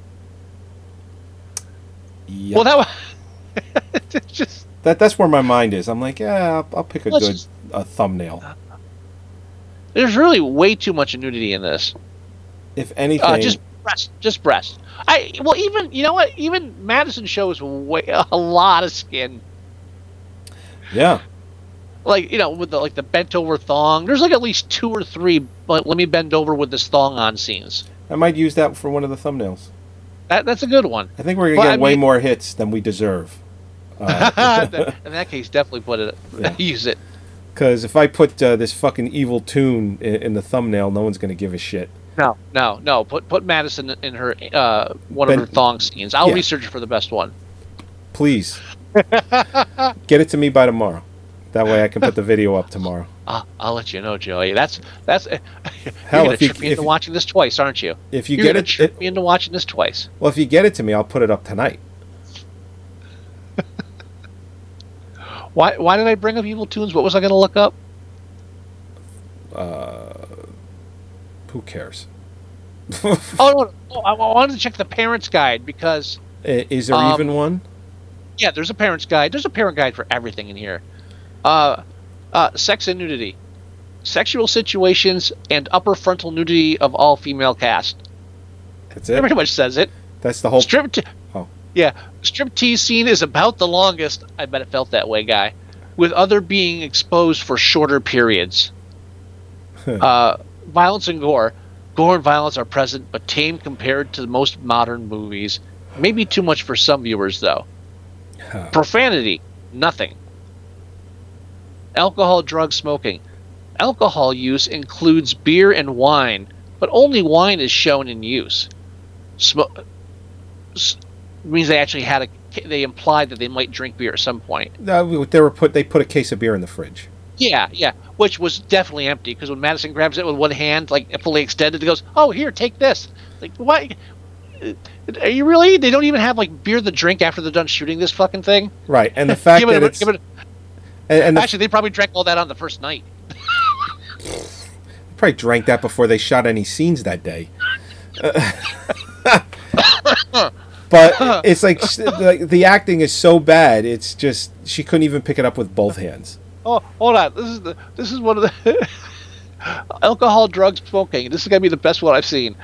Yep. Well, that was [laughs] just that that's where my mind is. I'm like, yeah, I'll, I'll pick a Let's good just- uh, thumbnail. there's really way too much nudity in this. If anything, Uh, just breast, just breast. I well, even you know what? Even Madison shows way a lot of skin. yeah, Like you know, with the like the bent over thong. There's like at least two or three. Like, let me bend over with this thong on scenes. I might use that for one of the thumbnails. That that's a good one. I think we're gonna Well, get I way mean- more hits than we deserve. Uh, [laughs] in that case, definitely put it. Yeah. [laughs] Use it. Because if I put uh, this fucking evil toon in, in the thumbnail, no one's gonna give a shit. No, no, no. Put put Madison in her uh, one Ben- of her thong scenes. I'll Yeah. research for the best one. Please, [laughs] get it to me by tomorrow. That way I can put the video up tomorrow. I'll, I'll let you know, Joey. That's that's. Hell, you're gonna if you- trick me if into watching this twice, aren't you? If you You're get it, trick it- me into watching this twice. well, if you get it to me, I'll put it up tonight. Why why did I bring up Evil Toons? What was I going to look up? Uh, Who cares? [laughs] Oh no, no, I I wanted to check the parents guide because Is there Um, even one? yeah, there's a parents guide. There's a parent guide for everything in here. Uh, uh, sex and nudity, sexual situations, and upper frontal nudity of all female cast. That's It it. pretty much says it. That's the whole. Strip. Yeah, strip tease scene is about the longest. I bet it felt that way, guy. With other being exposed for shorter periods. [laughs] uh, violence and gore. Gore and violence are present, but tame compared to the most modern movies. Maybe too much for some viewers, though. Profanity, nothing. Alcohol, drug smoking. Alcohol use includes beer and wine, but only wine is shown in use. Smoke means they actually had a. They implied that they might drink beer at some point. No, they were put. They put a case of beer in the fridge. Yeah, yeah, which was definitely empty because when Madison grabs it with one hand, like fully extended, he goes, "Oh, here, take this." Like, what? Are you really? They don't even have like beer to drink after they're done shooting this fucking thing. Right, and the fact Give it that a- it's it and, and the, Actually, they probably drank all that on the first night. [laughs] probably drank that before they shot any scenes that day. [laughs] [laughs] [coughs] [coughs] [coughs] but [laughs] it's like, like the acting is so bad. It's just she couldn't even pick it up with both hands. Oh, hold on. This is the this is one of the [laughs] alcohol, drugs, smoking. This is gonna be the best one I've seen.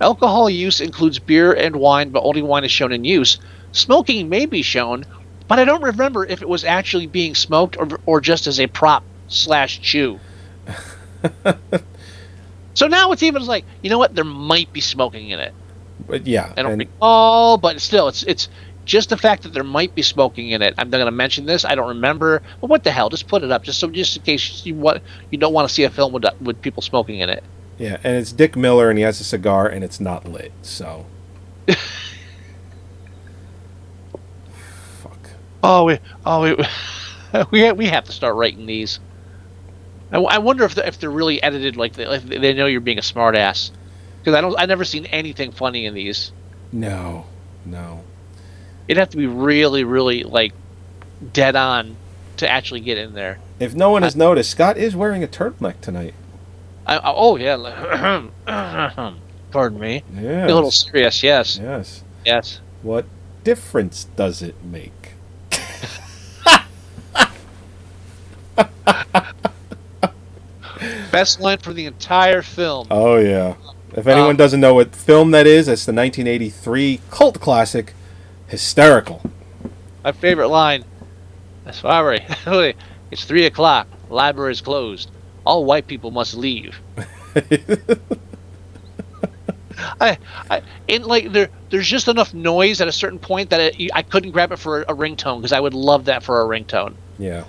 Alcohol use includes beer and wine, but only wine is shown in use. Smoking may be shown, but I don't remember if it was actually being smoked or or just as a prop slash chew. [laughs] so now it's even like you know what? There might be smoking in it. But yeah, I don't and- recall, but still, it's it's just the fact that there might be smoking in it. I'm not going to mention this. I don't remember. But what the hell? Just put it up, just so just in case you want you don't want to see a film with with people smoking in it. yeah, and it's Dick Miller, and he has a cigar, and it's not lit. So [laughs] Fuck. Oh, we, oh, we, [laughs] we, we have to start writing these. I, I wonder if, the, if they're really edited like they, like they know you're being a smartass. Because I don't, I've never seen anything funny in these. No, no. It'd have to be really, really like dead on to actually get in there. If no one has noticed, Scott is wearing a turtleneck tonight. I, I- oh yeah. [clears throat] Pardon me. Yeah. A little serious. Yes. Yes. Yes. What difference does it make? [laughs] Best line for the entire film. Oh yeah. If anyone Um, doesn't know what film that is, it's the 1983 cult classic, Hysterical. My favorite line. Sorry. [laughs] it's three o'clock. Library is closed. All white people must leave. [laughs] I, I, and like there, there's just enough noise at a certain point that it, I couldn't grab it for a, a ringtone because I would love that for a ringtone. Yeah.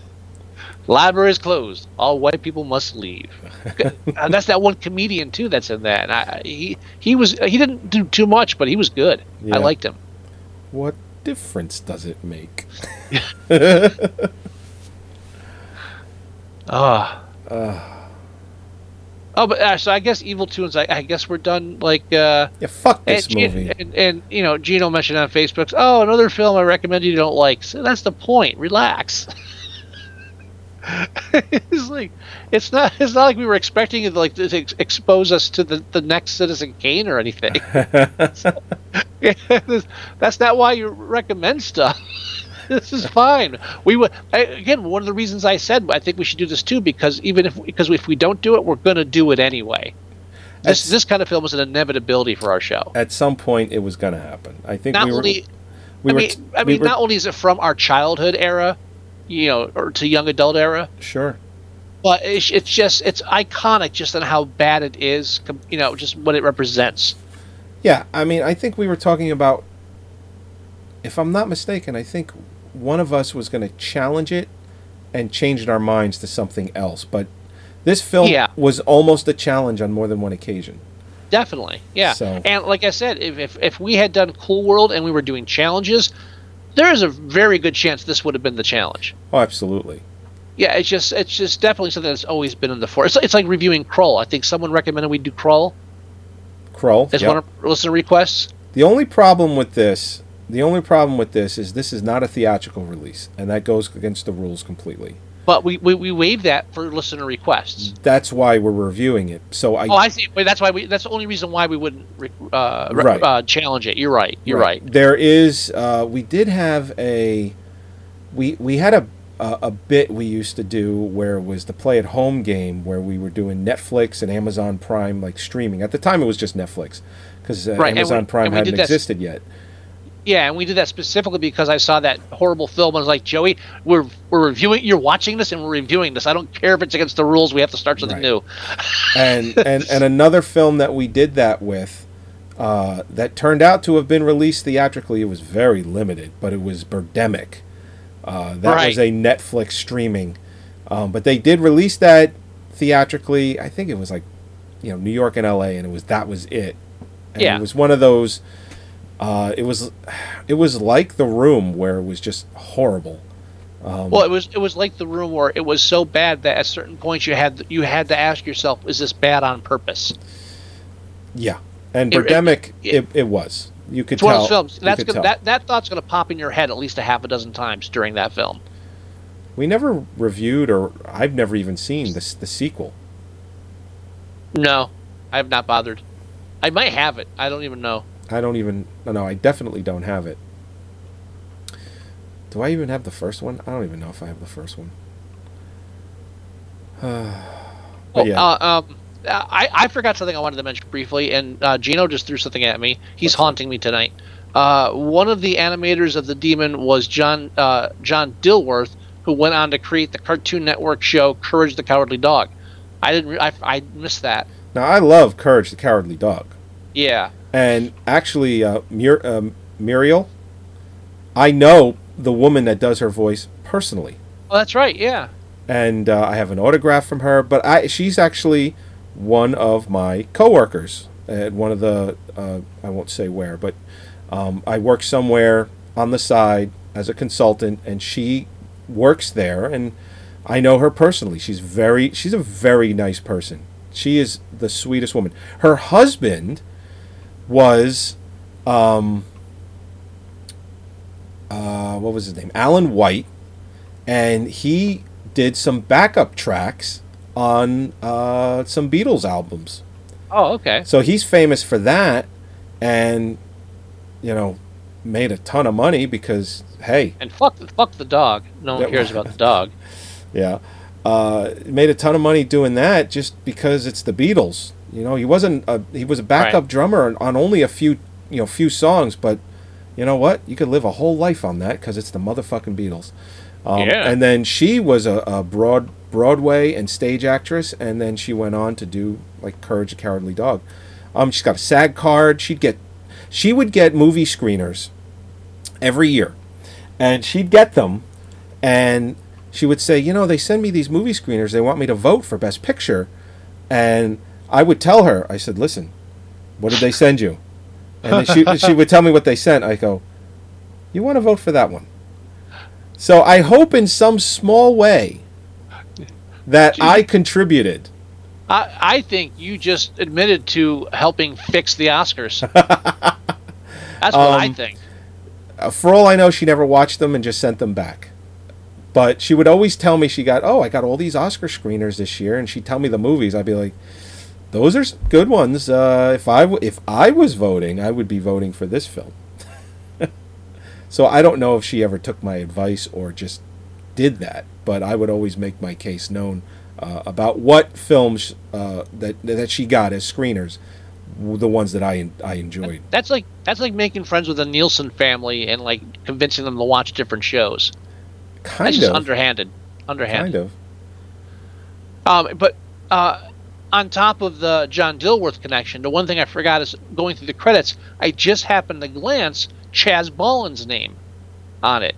Library is closed. All white people must leave. [laughs] and that's that one comedian too that's in that. And I, he he was he didn't do too much, but he was good. Yeah. I liked him. What difference does it make? [laughs] Ah. Oh, but uh, so I guess Evil Toons. I, I guess we're done. Like, uh, yeah, fuck this and, movie. And, and you know, Gino mentioned on Facebook, oh, another film I recommend you don't like. So that's the point. Relax. [laughs] [laughs] it's like it's not. It's not like we were expecting it like to ex- expose us to the, the next Citizen Kane or anything. [laughs] [laughs] that's not why you recommend stuff. this is fine. We would I, again. One of the reasons I said I think we should do this too because even if because if we don't do it, we're going to do it anyway. This That's- this kind of film is an inevitability for our show. At some point, it was going to happen. I think Not we were. only, we I were mean, I we mean, were- not only is it from our childhood era, you know, or to young adult era, Sure. but it's, it's just it's iconic just on how bad it is. You know, just what it represents. Yeah, I mean, I think we were talking about. If I'm not mistaken, I think one of us was going to challenge it and change our minds to something else. But this film Yeah. was almost a challenge on more than one occasion. Definitely, yeah. So- And like I said, if, if if we had done Cool World and we were doing challenges, there is a very good chance this would have been the challenge. Oh, absolutely. Yeah, it's just it's just definitely something that's always been in the force. It's, it's like reviewing Crawl. I think someone recommended we do Crawl. Crawl. as yep. one of listener requests. The only problem with this, the only problem with this is this is not a theatrical release, and that goes against the rules completely. But we, we, we waived that for listener requests. That's why we're reviewing it. So I, Oh, I see. Wait, that's why we. That's the only reason why we wouldn't re- uh, Right. uh, challenge it. You're right. You're right. There is. Uh, we did have a. We we had a, a a bit we used to do where it was the play at home game where we were doing Netflix and Amazon Prime like streaming. At the time, it was just Netflix because uh, Right, and we- Amazon Prime hadn't existed yet. Yeah, and we did that specifically because I saw that horrible film and I was like, Joey, we're we're reviewing. You're watching this and we're reviewing this. I don't care if it's against the rules. We have to start something Right. new. and [laughs] and and another film that we did that with uh, that turned out to have been released theatrically. It was very limited, but it was Birdemic. Uh, that was a Netflix streaming, um, but they did release that theatrically. I think it was like you know New York and L.A. and it was that was it. And Yeah. it was one of those. Uh, it was, it was like The Room, where it was just horrible. Um, Well, it was it was like the room where it was so bad that at certain points you had you had to ask yourself, is this bad on purpose? yeah, and It- it- it, it- it, was. You could It's one tell. of those films. you That's gonna, that that thought's going to pop in your head at least a half a dozen times during that film. We never reviewed, or I've never even seen this the sequel. No, I have not bothered. I might have it. I don't even know. I don't even. No, no, I definitely don't have it. Do I even have the first one? I don't even know if I have the first one. [sighs] but Oh, yeah, uh, um, I, I forgot something I wanted to mention briefly, and uh, Gino just threw something at me. He's haunting me tonight. Uh, one of the animators of the Demon was John uh, John Dilworth, who went on to create the Cartoon Network show Courage the Cowardly Dog. I didn't. Re- I, I missed that. now I love Courage the Cowardly Dog, Yeah. And actually, uh, Mur- um, Muriel, I know the woman that does her voice personally. Well, that's right. Yeah. and uh, I have an autograph from her. But I, she's actually one of my coworkers at one of the, uh, I won't say where, but um, I work somewhere on the side as a consultant, and she works there, and I know her personally. She's very she's a very nice person. She is the sweetest woman. Her husband was um uh what was his name? Alan White and he did some backup tracks on uh some Beatles albums. Oh, okay. So he's famous for that and you know made a ton of money because hey, And fuck, fuck the dog. No one cares about the dog. [laughs] Yeah. Uh, made a ton of money doing that just because it's the Beatles. You know, he wasn't a, he was a backup Right. drummer on- on only a few, you know, few songs, but you know what? You could live a whole life on that because it's the motherfucking Beatles. Um, Yeah. And then she was a, a broad Broadway and stage actress, and then she went on to do like Courage the Cowardly Dog. Um, she's got a SAG card. She'd get, she would get movie screeners every year, and she'd get them, and she would say, you know, they send me these movie screeners. They want me to vote for Best Picture, and I would tell her, I said, listen, what did they send you? And then she [laughs] she would tell me what they sent. I go, you want to vote for that one? So I hope in some small way that I contributed. I, I think you just admitted to helping fix the Oscars. [laughs] That's what I Um, think. Uh, for all I know, she never watched them and just sent them back. But she would always tell me she got, oh, I got all these Oscar screeners this year, and she'd tell me the movies. I'd be like, those are good ones. Uh, if I w- if I was voting, I would be voting for this film. [laughs] so I don't know if she ever took my advice or just did that, but I would always make my case known uh, about what films uh, that that she got as screeners, the ones that I I enjoyed. That's like that's like making friends with the Nielsen family and like convincing them to watch different shows. Kind That's just of, underhanded. Underhanded. kind of. Um, but uh, on top of the John Dilworth connection, the one thing I forgot is going through the credits. I just happened to glance Chas Balun's name on it.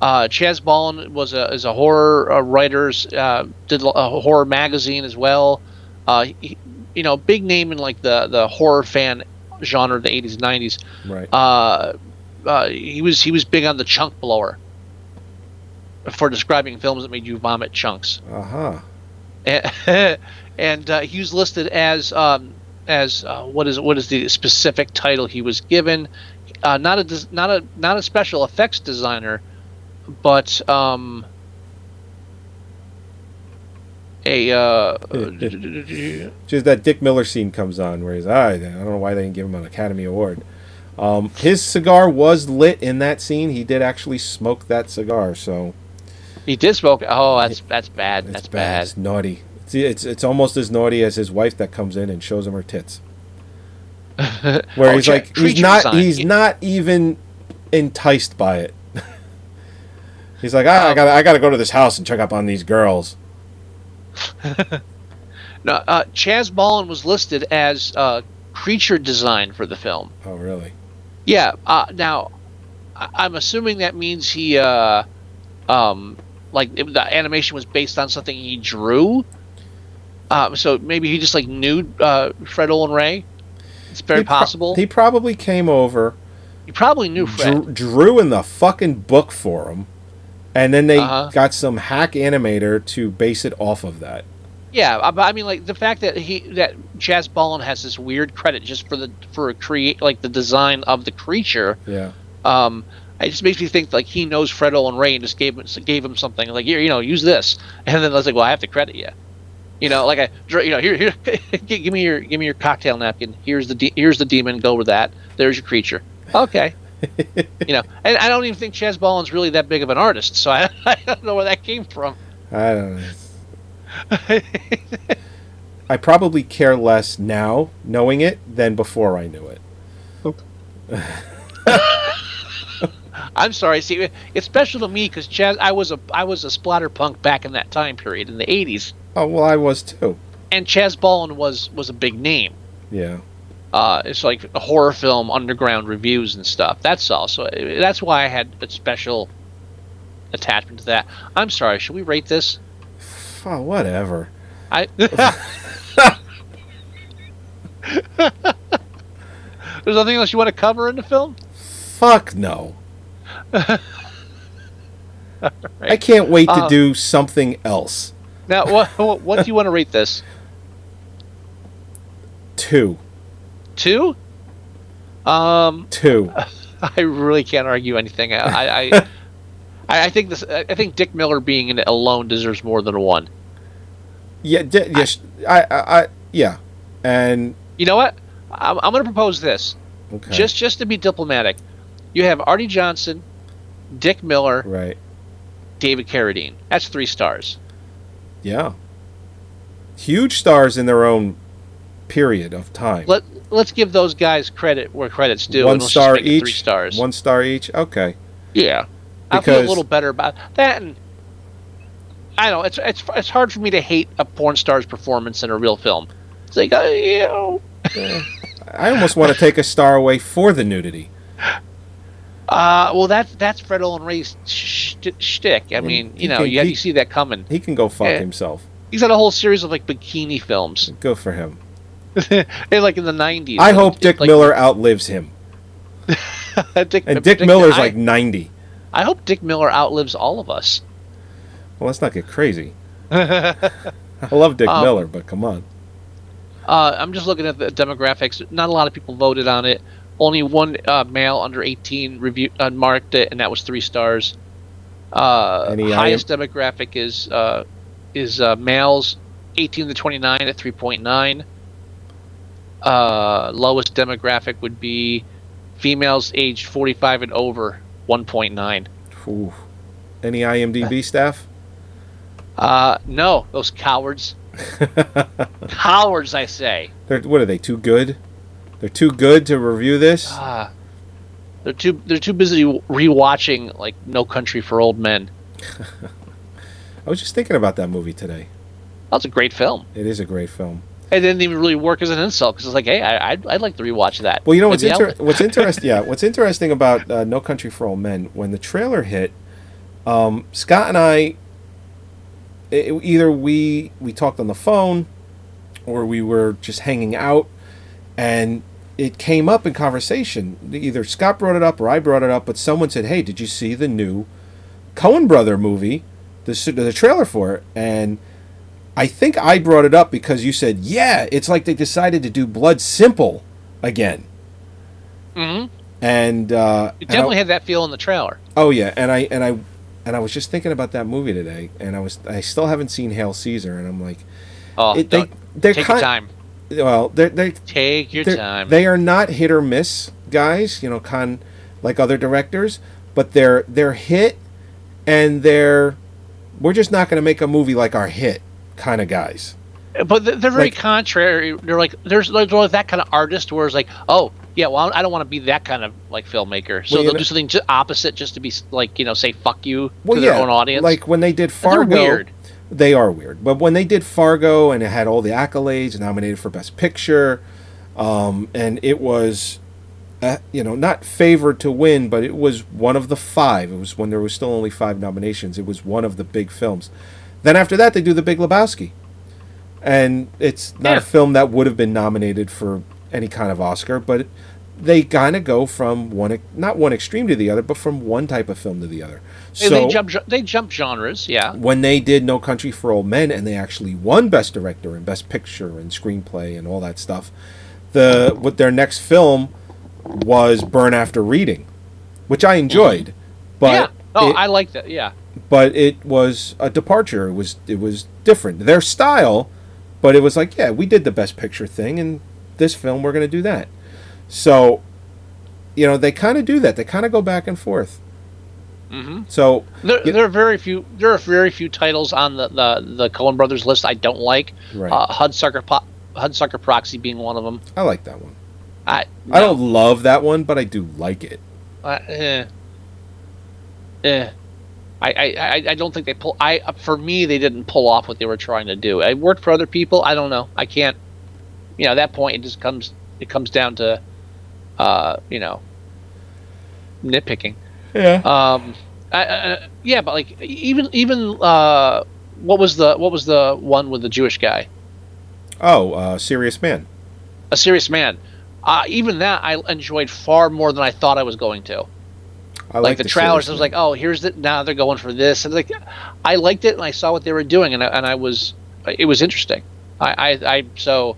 Uh, Chas Balun was a is a horror uh, writer. Uh, did a horror magazine as well. Uh, he, you know, big name in like the the horror fan genre of the 80s and 90s. Right. Uh, uh, he was he was big on the chunk blower for describing films that made you vomit chunks [laughs] Uh huh. And, uh, he was listed as um, as uh, what is what is the specific title he was given? Uh, not a not a not a special effects designer, but um, a uh, [laughs] Just that Dick Miller scene comes on where he's, ah, I don't know why they didn't give him an Academy Award. Um, his cigar was lit in that scene. He did actually smoke that cigar, so he did smoke. Oh, that's that's bad. it's That's bad. bad. It's naughty. It's, it's it's almost as naughty as his wife that comes in and shows him her tits. [laughs] Where Oh, he's like, he's not design. he's Yeah. not even enticed by it. [laughs] he's like, ah, I Um, got I got to go to this house and check up on these girls. [laughs] No, uh, Chas Balun was listed as uh, creature design for the film. Oh, really? Yeah. Uh, now, I- I'm assuming that means he, uh, um, like it- the animation was based on something he drew. Um, so maybe he just like knew uh, Fred Olen Ray. It's very He pro- possible. he probably came over. he probably knew Fred. drew, drew in the fucking book for him, and then they Uh-huh. got some hack animator to base it off of that. Yeah, uh, but I mean, like the fact that he that Chas Balun has this weird credit just for the for a create like the design of the creature. Yeah, Um, it just makes me think like he knows Fred Olen Ray and just gave him gave him something like here, you know, use this, [laughs] and then I was like, well, I have to credit you. You know, like I, dr- you know, here, here, [laughs] give me your, give me your cocktail napkin. Here's the, de- here's the demon. Go with that. There's your creature. Okay. [laughs] you know, and I don't even think Chas Balun's really that big of an artist, so I, [laughs] I don't know where that came from. I don't know. I probably care less now knowing it than before I knew it. I'm sorry. See, it's special to me because Chas, I was a, I was a splatter punk back in that time period in the '80s, Oh well, I was too. and Chas Balun was was a big name. Yeah. Uh, it's like a horror film underground reviews and stuff. That's all. So uh, that's why I had a special attachment to that. I'm sorry. Should we rate this? Oh, whatever. I. [laughs] [laughs] There's nothing else you want to cover in the film? Fuck no. [laughs] I can't wait to Uh, do something else. Now, what, what what do you want to rate this? Two, Two? Um, two. [laughs] I really can't argue anything. I, I, I, I think this. I think Dick Miller being in it alone deserves more than a one. Yeah, d- yes, I, I, I, yeah, and You know what? I'm, I'm going to propose this, okay, just just to be diplomatic. You have Arte Johnson, Dick Miller, right, David Carradine. That's three stars. Yeah. Huge stars in their own period of time. Let Let's give those guys credit where credit's due. one star just make it each. Three stars. One star each. Okay. Yeah, I feel a little better about that. And I don't know. It's it's it's hard for me to hate a porn star's performance in a real film. It's like uh, you know. I almost want to take a star away for the nudity. [laughs] Uh, well, that's that's Fred Olen Ray's sh- shtick. I mean, you know, can- you, he- you see that coming. He can go fuck Yeah. himself. He's had a whole series of like bikini films, [laughs] Good for him. and, [laughs] like in the '90s. I hope Dick like, Miller outlives him. [laughs] Dick, And Dick Miller's like 90. I hope Dick Miller outlives all of us. Well, let's not get crazy. I love Dick Um, Miller, but come on. Uh, I'm just looking at the demographics. Not a lot of people voted on it. Only one uh, male under 18 review uh, marked it, and that was three stars. Uh, highest demographic is uh, is uh, males 18 to 29 at 3.9. Uh, lowest demographic would be females aged 45 and over 1.9. Ooh. Any IMDb staff? Uh, no, those cowards. [laughs] cowards, I say. They're, what are they, too good? They're too good to review this? Ah, they're too they're too busy rewatching like No Country for Old Men. [laughs] I was just thinking about that movie today. That's a great film. It is a great film. It didn't even really work as an insult because it's like, hey, I, I'd, I'd like to rewatch that. Well, you know what's inter- [laughs] what's interesting? Yeah, what's interesting about uh, No Country for Old Men when the trailer hit, um, Scott and I, it, either we we talked on the phone, or we were just hanging out, and it came up in conversation. Either Scott brought it up or I brought it up, but someone said, "Hey, did you see the new Coen brother movie? The the trailer for it?" And I think I brought it up because you said, "Yeah, it's like they decided to do Blood Simple again." Mm Mhm. And uh, It and I- definitely had that feel in the trailer. oh yeah, and I and I and I was just thinking about that movie today, and I was I still haven't seen Hail Caesar, and I'm like, Oh, It- they- they're take kind- your time. Well, they're they Take your time. they are not hit or miss guys, you know, con like other directors, but they're they're hit, and they're we're just not going to make a movie like our hit kind of guys. but they're, very like- contrary. They're like there's there's like that kind of artist where it's like, oh yeah, well I don't want to be that kind of like filmmaker, so Well, they'll know- do something ju- opposite just to be like you know say fuck you Well, to yeah, their own audience. like when they did Fargo. They are weird, but when they did Fargo and it had all the accolades, nominated for Best Picture, um, and it was, uh, you know, not favored to win, but it was one of the five. It was when there was still only five nominations. It was one of the big films. Then after that, they do The Big Lebowski, and it's not Yeah. a film that would have been nominated for any kind of Oscar, but they kind of go from one, not one extreme to the other, but from one type of film to the other. So they jump they jump genres, yeah. when they did No Country for Old Men and they actually won Best Director and Best Picture and Screenplay and all that stuff, the what their next film was Burn After Reading, which I enjoyed, but yeah. Oh, it, I like that. Yeah. but it was a departure. It was it was different. Their style, but it was like yeah, we did the Best Picture thing, and this film we're going to do that. So, you know, they kind of do that. They kind of go back and forth. hmm So There, Yeah. there are very few. There are very few titles on the the, the Coen Brothers list I don't like. Right. Uh, Hudsucker Po- Hudsucker Proxy being one of them. I like that one. I I don't love that one, but I do like it. Uh, eh. Eh. I, I, I, I don't think they pull. I for me they didn't pull off what they were trying to do. It worked for other people. I don't know. I can't. You know, at that point it just comes. It comes down to, uh, you know, nitpicking. Yeah. Um, I, I, yeah, but like even even uh, what was the what was the one with the Jewish guy? Oh, uh, Serious Man. A Serious Man. Uh, even that I enjoyed far more than I thought I was going to. I like like the, the trailers. I was man. like, oh, here's the now they're going for this, and like, I liked it and I saw what they were doing, and I, and I was, it was interesting. I, I, I so,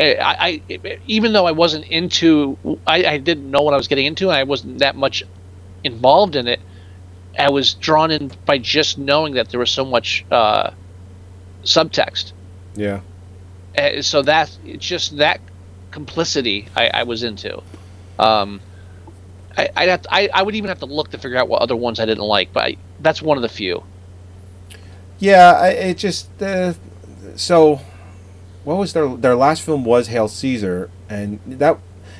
I, I, I even though I wasn't into, I, I didn't know what I was getting into, and I wasn't that much involved in it. I was drawn in by just knowing that there was so much uh, subtext. Yeah. Uh, so that it's just that complicity I, I was into. Um, I I'd have to, I I would even have to look to figure out what other ones I didn't like, but I, that's one of the few. Yeah, I, it just uh, so. What was their their last film was Hail Caesar, and that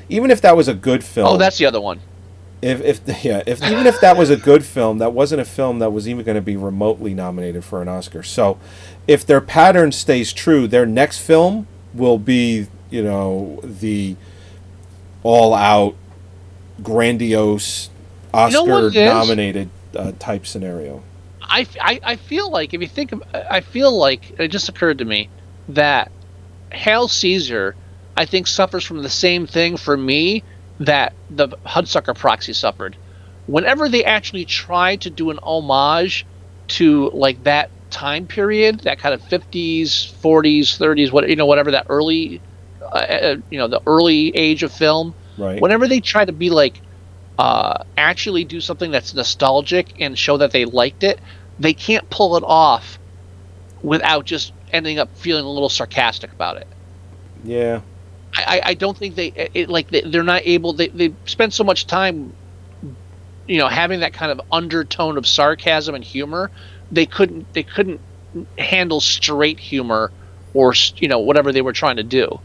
even if that was a good film. Oh, that's the other one. if if [laughs] yeah if even if that was a good film, that wasn't a film that was even going to be remotely nominated for an Oscar. So, if their pattern stays true, their next film will be you know the all out grandiose know what Oscar nominated uh, type scenario. I, I, I feel like if you think of, I feel like it just occurred to me that Hail Caesar, I think suffers from the same thing for me that the Hudsucker Proxy suffered. Whenever they actually try to do an homage to like that time period, that kind of 50s, 40s, 30s, what you know, whatever that early, uh, uh, you know, the early age of film. Right. Whenever they try to be like uh, actually do something that's nostalgic and show that they liked it, they can't pull it off without just ending up feeling a little sarcastic about it. Yeah. I, I- don't think they it, like they, they're not able. They they spend so much time, you know, having that kind of undertone of sarcasm and humor. They couldn't they couldn't handle straight humor or you know whatever they were trying to do.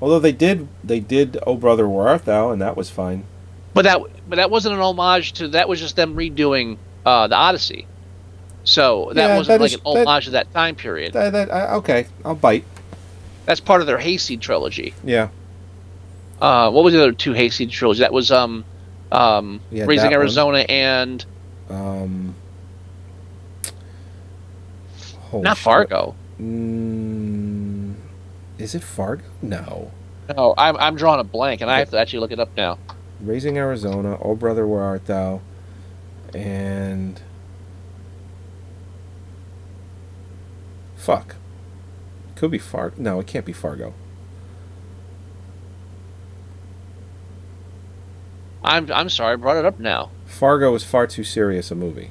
Although they did they did Oh Brother Where Art Thou, and that was fine. But that but that wasn't an homage to that was just them redoing uh, the Odyssey. So that Yeah, wasn't that like is- an that- homage to that time period. That, that I, okay, I'll bite. That's part of their Hayseed trilogy. Yeah. Uh, what was the other two Hayseed trilogy? That was um, um, Yeah, Raising that one. Arizona and Um. not shit. Fargo. Mm, is it Fargo? No. No, I'm I'm drawing a blank, and I have to actually look it up now. Raising Arizona, Oh Brother Where Art Thou, and fuck. Could be Fargo. No, it can't be Fargo. I'm I'm sorry, I brought it up now. Fargo is far too serious a movie.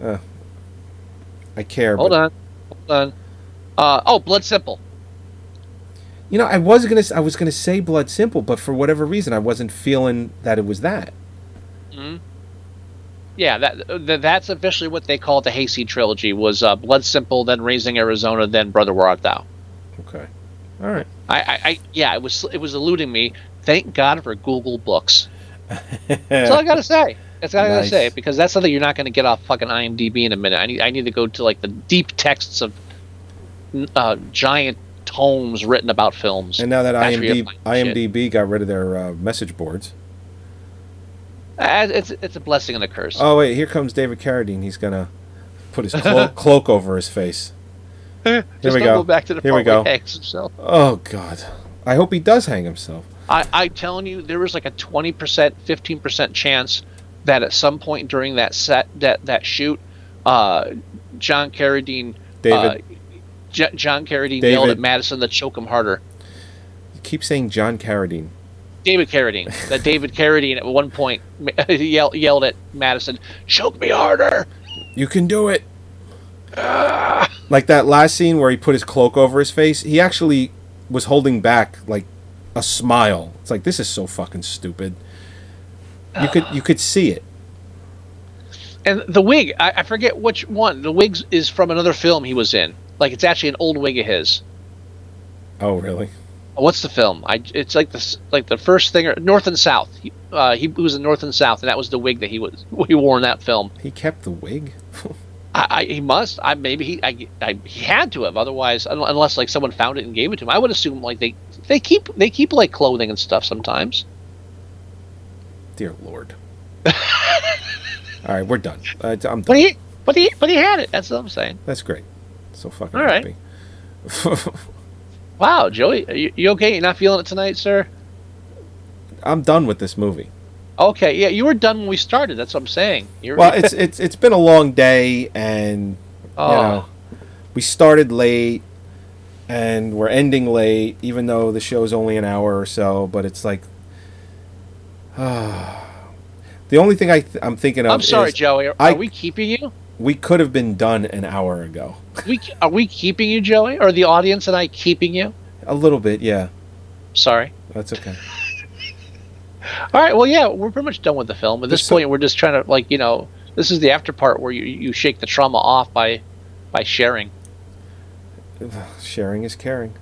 Uh, I care. Hold but, on, hold on. Uh, oh, Blood Simple. You know, I was gonna, I was gonna say Blood Simple, but for whatever reason, I wasn't feeling that it was that. hmm Yeah, that th- that's officially what they call the Hayseed trilogy. Was uh, Blood Simple, then Raising Arizona, then Brother Where Art Thou. Okay. All right. I, I, I yeah, it was it was eluding me. Thank God for Google Books. That's all I gotta say. That's all I gotta say because that's something you're not gonna get off fucking IMDb in a minute. I need I need to go to like the deep texts of uh, giant tomes written about films. And now that That's IMDb, shit. IMDb got rid of their uh, message boards. Uh, it's it's a blessing and a curse. Oh wait, here comes David Carradine. He's gonna put his clo- [laughs] cloak over his face. Here we go. go back to the Here we go. he hangs himself. Oh God, I hope he does hang himself. I, I'm telling you, there was like a 20%, 15% chance that at some point during that set, that, that shoot, uh, John Carradine, David. uh, J- John Carradine yelled David. at Madison to choke him harder. You keep saying John Carradine. David Carradine. that David Carradine at one point [laughs] yelled, yelled at Madison, choke me harder. You can do it. Ah. like that last scene where he put his cloak over his face. He actually was holding back like a smile. It's like this is so fucking stupid. You could you could see it. And the wig, I, I forget which one. The wig is from another film he was in. Like it's actually an old wig of his. Oh really? What's the film? I it's like the like the first thing or North and South. He, uh, he was in North and South, and that was the wig that he was [laughs] he wore in that film. He kept the wig. I, I he must. I maybe he I, I he had to have. Otherwise, unless like someone found it and gave it to him, I would assume like they they keep they keep like clothing and stuff sometimes. Dear Lord. All right, we're done. Uh, I'm done. But he but he but he had it. That's what I'm saying. That's great. So fucking All right. happy. [laughs] Wow, Joey, are you, you okay? You're not feeling it tonight, sir? I'm done with this movie. Okay, yeah, you were done when we started. That's what I'm saying. You're, Well, [laughs] it's it's it's been a long day, and Oh. you know, we started late, and we're ending late, even though the show's only an hour or so. But it's like, [sighs] the only thing I th- I'm thinking of. I'm sorry, Joey. Are, I- are we keeping you? We could have been done an hour ago. We are we keeping you, Joey? Or the audience and I keeping you? A little bit, yeah. Sorry. That's okay. [laughs] All right. Well, yeah, we're pretty much done with the film. At this There's so- point, we're just trying to like you know, this is the after part where you you shake the trauma off by by sharing. [sighs] Sharing is caring.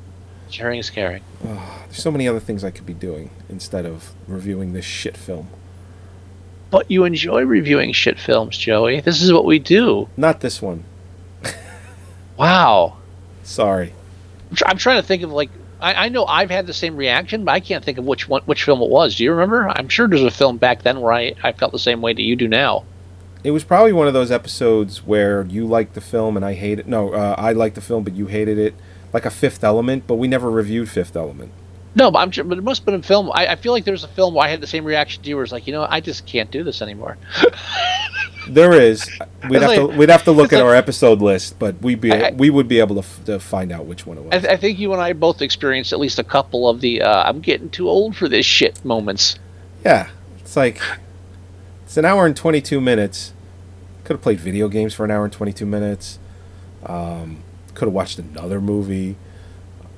Sharing is caring. Oh, [sighs] There's so many other things I could be doing instead of reviewing this shit film. But you enjoy reviewing shit films, Joey. This is what we do. Not this one. Wow. Sorry. I'm, I'm trying to think of like I, I know I've had the same reaction, but I can't think of which one which film it was. Do you remember? I'm sure there's a film back then where I, I felt the same way that you do now. It was probably one of those episodes where you liked the film and I hated. it. No, uh, I liked the film but you hated it. Like a Fifth Element, but we never reviewed Fifth Element. No, but I'm sure, but it must have been a film. I, I feel like there's a film where I had the same reaction to you, where it's like, you know, I just can't do this anymore. [laughs] There is. We'd have to we'd have to look at like- our episode list, but we'd be I- we would be able to, f- to find out which one it was. I, th- I think you and I both experienced at least a couple of the uh, "I'm getting too old for this shit" moments. Yeah, it's like it's an hour and twenty two minutes. Could have played video games for an hour and twenty two minutes. Um, could have watched another movie.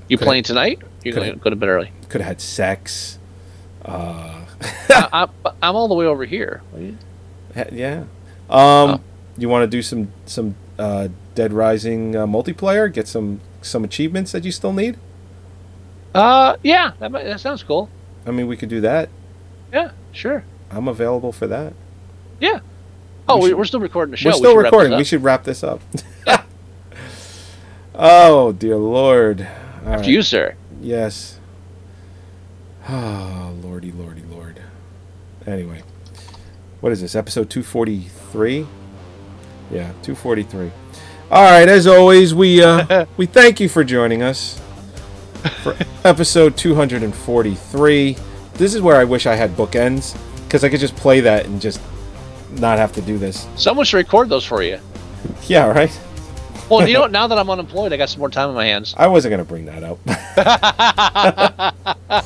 You playing tonight? Going to go to bed early. Could have had sex. Uh, [laughs] I, I, I'm all the way over here. yeah. Um, you want to do some some uh, Dead Rising uh, multiplayer? Get some some achievements that you still need. Uh, yeah, that, might, that sounds cool. I mean, we could do that. Yeah, sure. I'm available for that. Yeah. Oh, We we are still recording the show. We're still this recording. We should wrap this up. [laughs] oh dear lord! All After right. you, sir. Yes. [sighs] Oh, lordy, lordy, lord. Anyway, what is this? Episode 243? Yeah, 243. All right, as always, we uh, [laughs] we thank you for joining us for [laughs] episode 243. This is where I wish I had bookends because I could just play that and just not have to do this. Someone should record those for you. Yeah, right. Well, you know what? Now that I'm unemployed, I got some more time on my hands. I wasn't gonna bring that up. [laughs]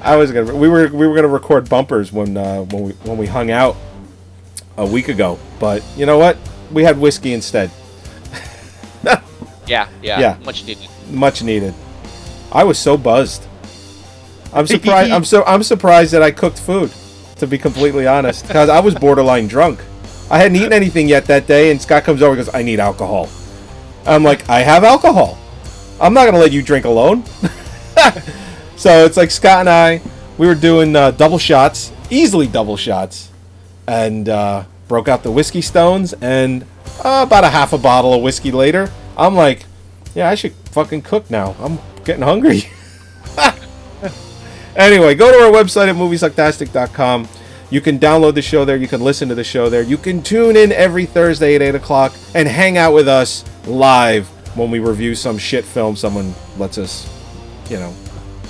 I was gonna. We were we were gonna record bumpers when uh, when we when we hung out a week ago, but you know what? We had whiskey instead. [laughs] Yeah, yeah, Yeah. much needed. Much needed. I was so buzzed. I'm [laughs] surprised. I'm so I'm surprised that I cooked food. To be completely honest, because I was borderline drunk. I hadn't eaten anything yet that day, and Scott comes over and goes, "I need alcohol." I'm like, "I have alcohol. I'm not gonna let you drink alone." [laughs] so it's like Scott and I, we were doing uh, double shots, easily double shots, and uh, broke out the whiskey stones. And uh, about a half a bottle of whiskey later, I'm like, "Yeah, I should fucking cook now. I'm getting hungry." [laughs] Anyway, go to our website at moviesucktastic.com. You can download the show there. You can listen to the show there. You can tune in every Thursday at 8 o'clock and hang out with us live when we review some shit film someone lets us, you know,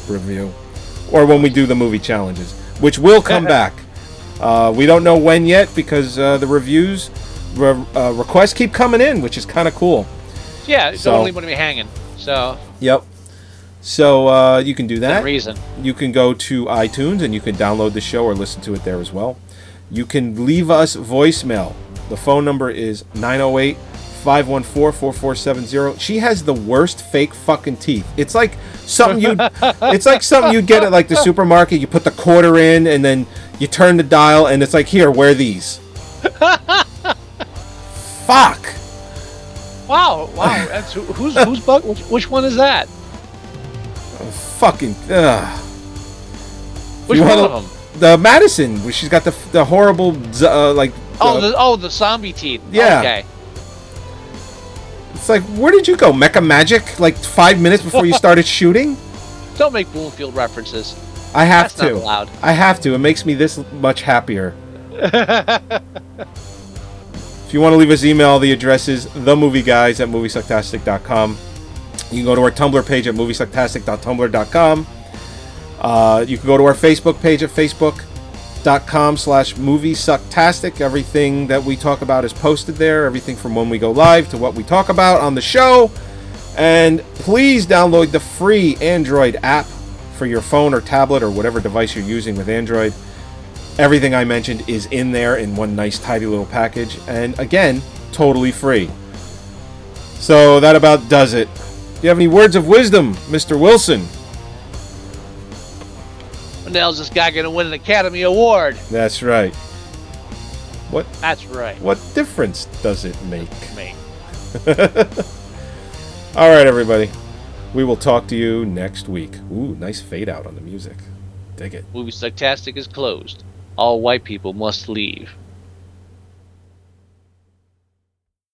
review. Or when we do the movie challenges, which will come [laughs] back. Uh, we don't know when yet because uh, the reviews, re- uh, requests keep coming in, which is kind of cool. Yeah, it's So- don't leave me hanging. So, Yep. So uh, you can do that. reason. You can go to iTunes and you can download the show or listen to it there as well. You can leave us voicemail. The phone number is 908 514 4470. She has the worst fake fucking teeth. It's like something you [laughs] it's like something you'd get at like the supermarket. You put the quarter in and then you turn the dial and it's like, "Here, wear these." [laughs] Fuck. wow, wow. That's who's who's bug? Which, which one is that? Fucking ugh. Which You one wanna- of them? The Madison, where she's got the the horrible uh, like Oh, uh, the oh the zombie teeth. Yeah. Okay. It's like, where did you go? Mecha Magic? Like five minutes before you [laughs] started shooting? Don't make Bloomfield references. I have That's not to. allowed. I have to. It makes me this much happier. [laughs] if you want to leave us email, the address is themovieguys at moviesucktastic.com. You can go to our Tumblr page at moviesucktastic.tumblr.com. Uh, you can go to our Facebook page at facebook.com slash movie sucktastic. Everything that we talk about is posted there. Everything from when we go live to what we talk about on the show. And please download the free Android app for your phone or tablet or whatever device you're using with Android. Everything I mentioned is in there in one nice, tidy little package. And again, totally free. So that about does it. Do you have any words of wisdom, Mr. Wilson? When the hell's this guy going to win an Academy Award? That's right. What That's right. what difference does it make? Me. [laughs] All right, everybody. We will talk to you next week. Ooh, nice fade out on the music. Dig it. Movie Sucktastic is closed. All white people must leave.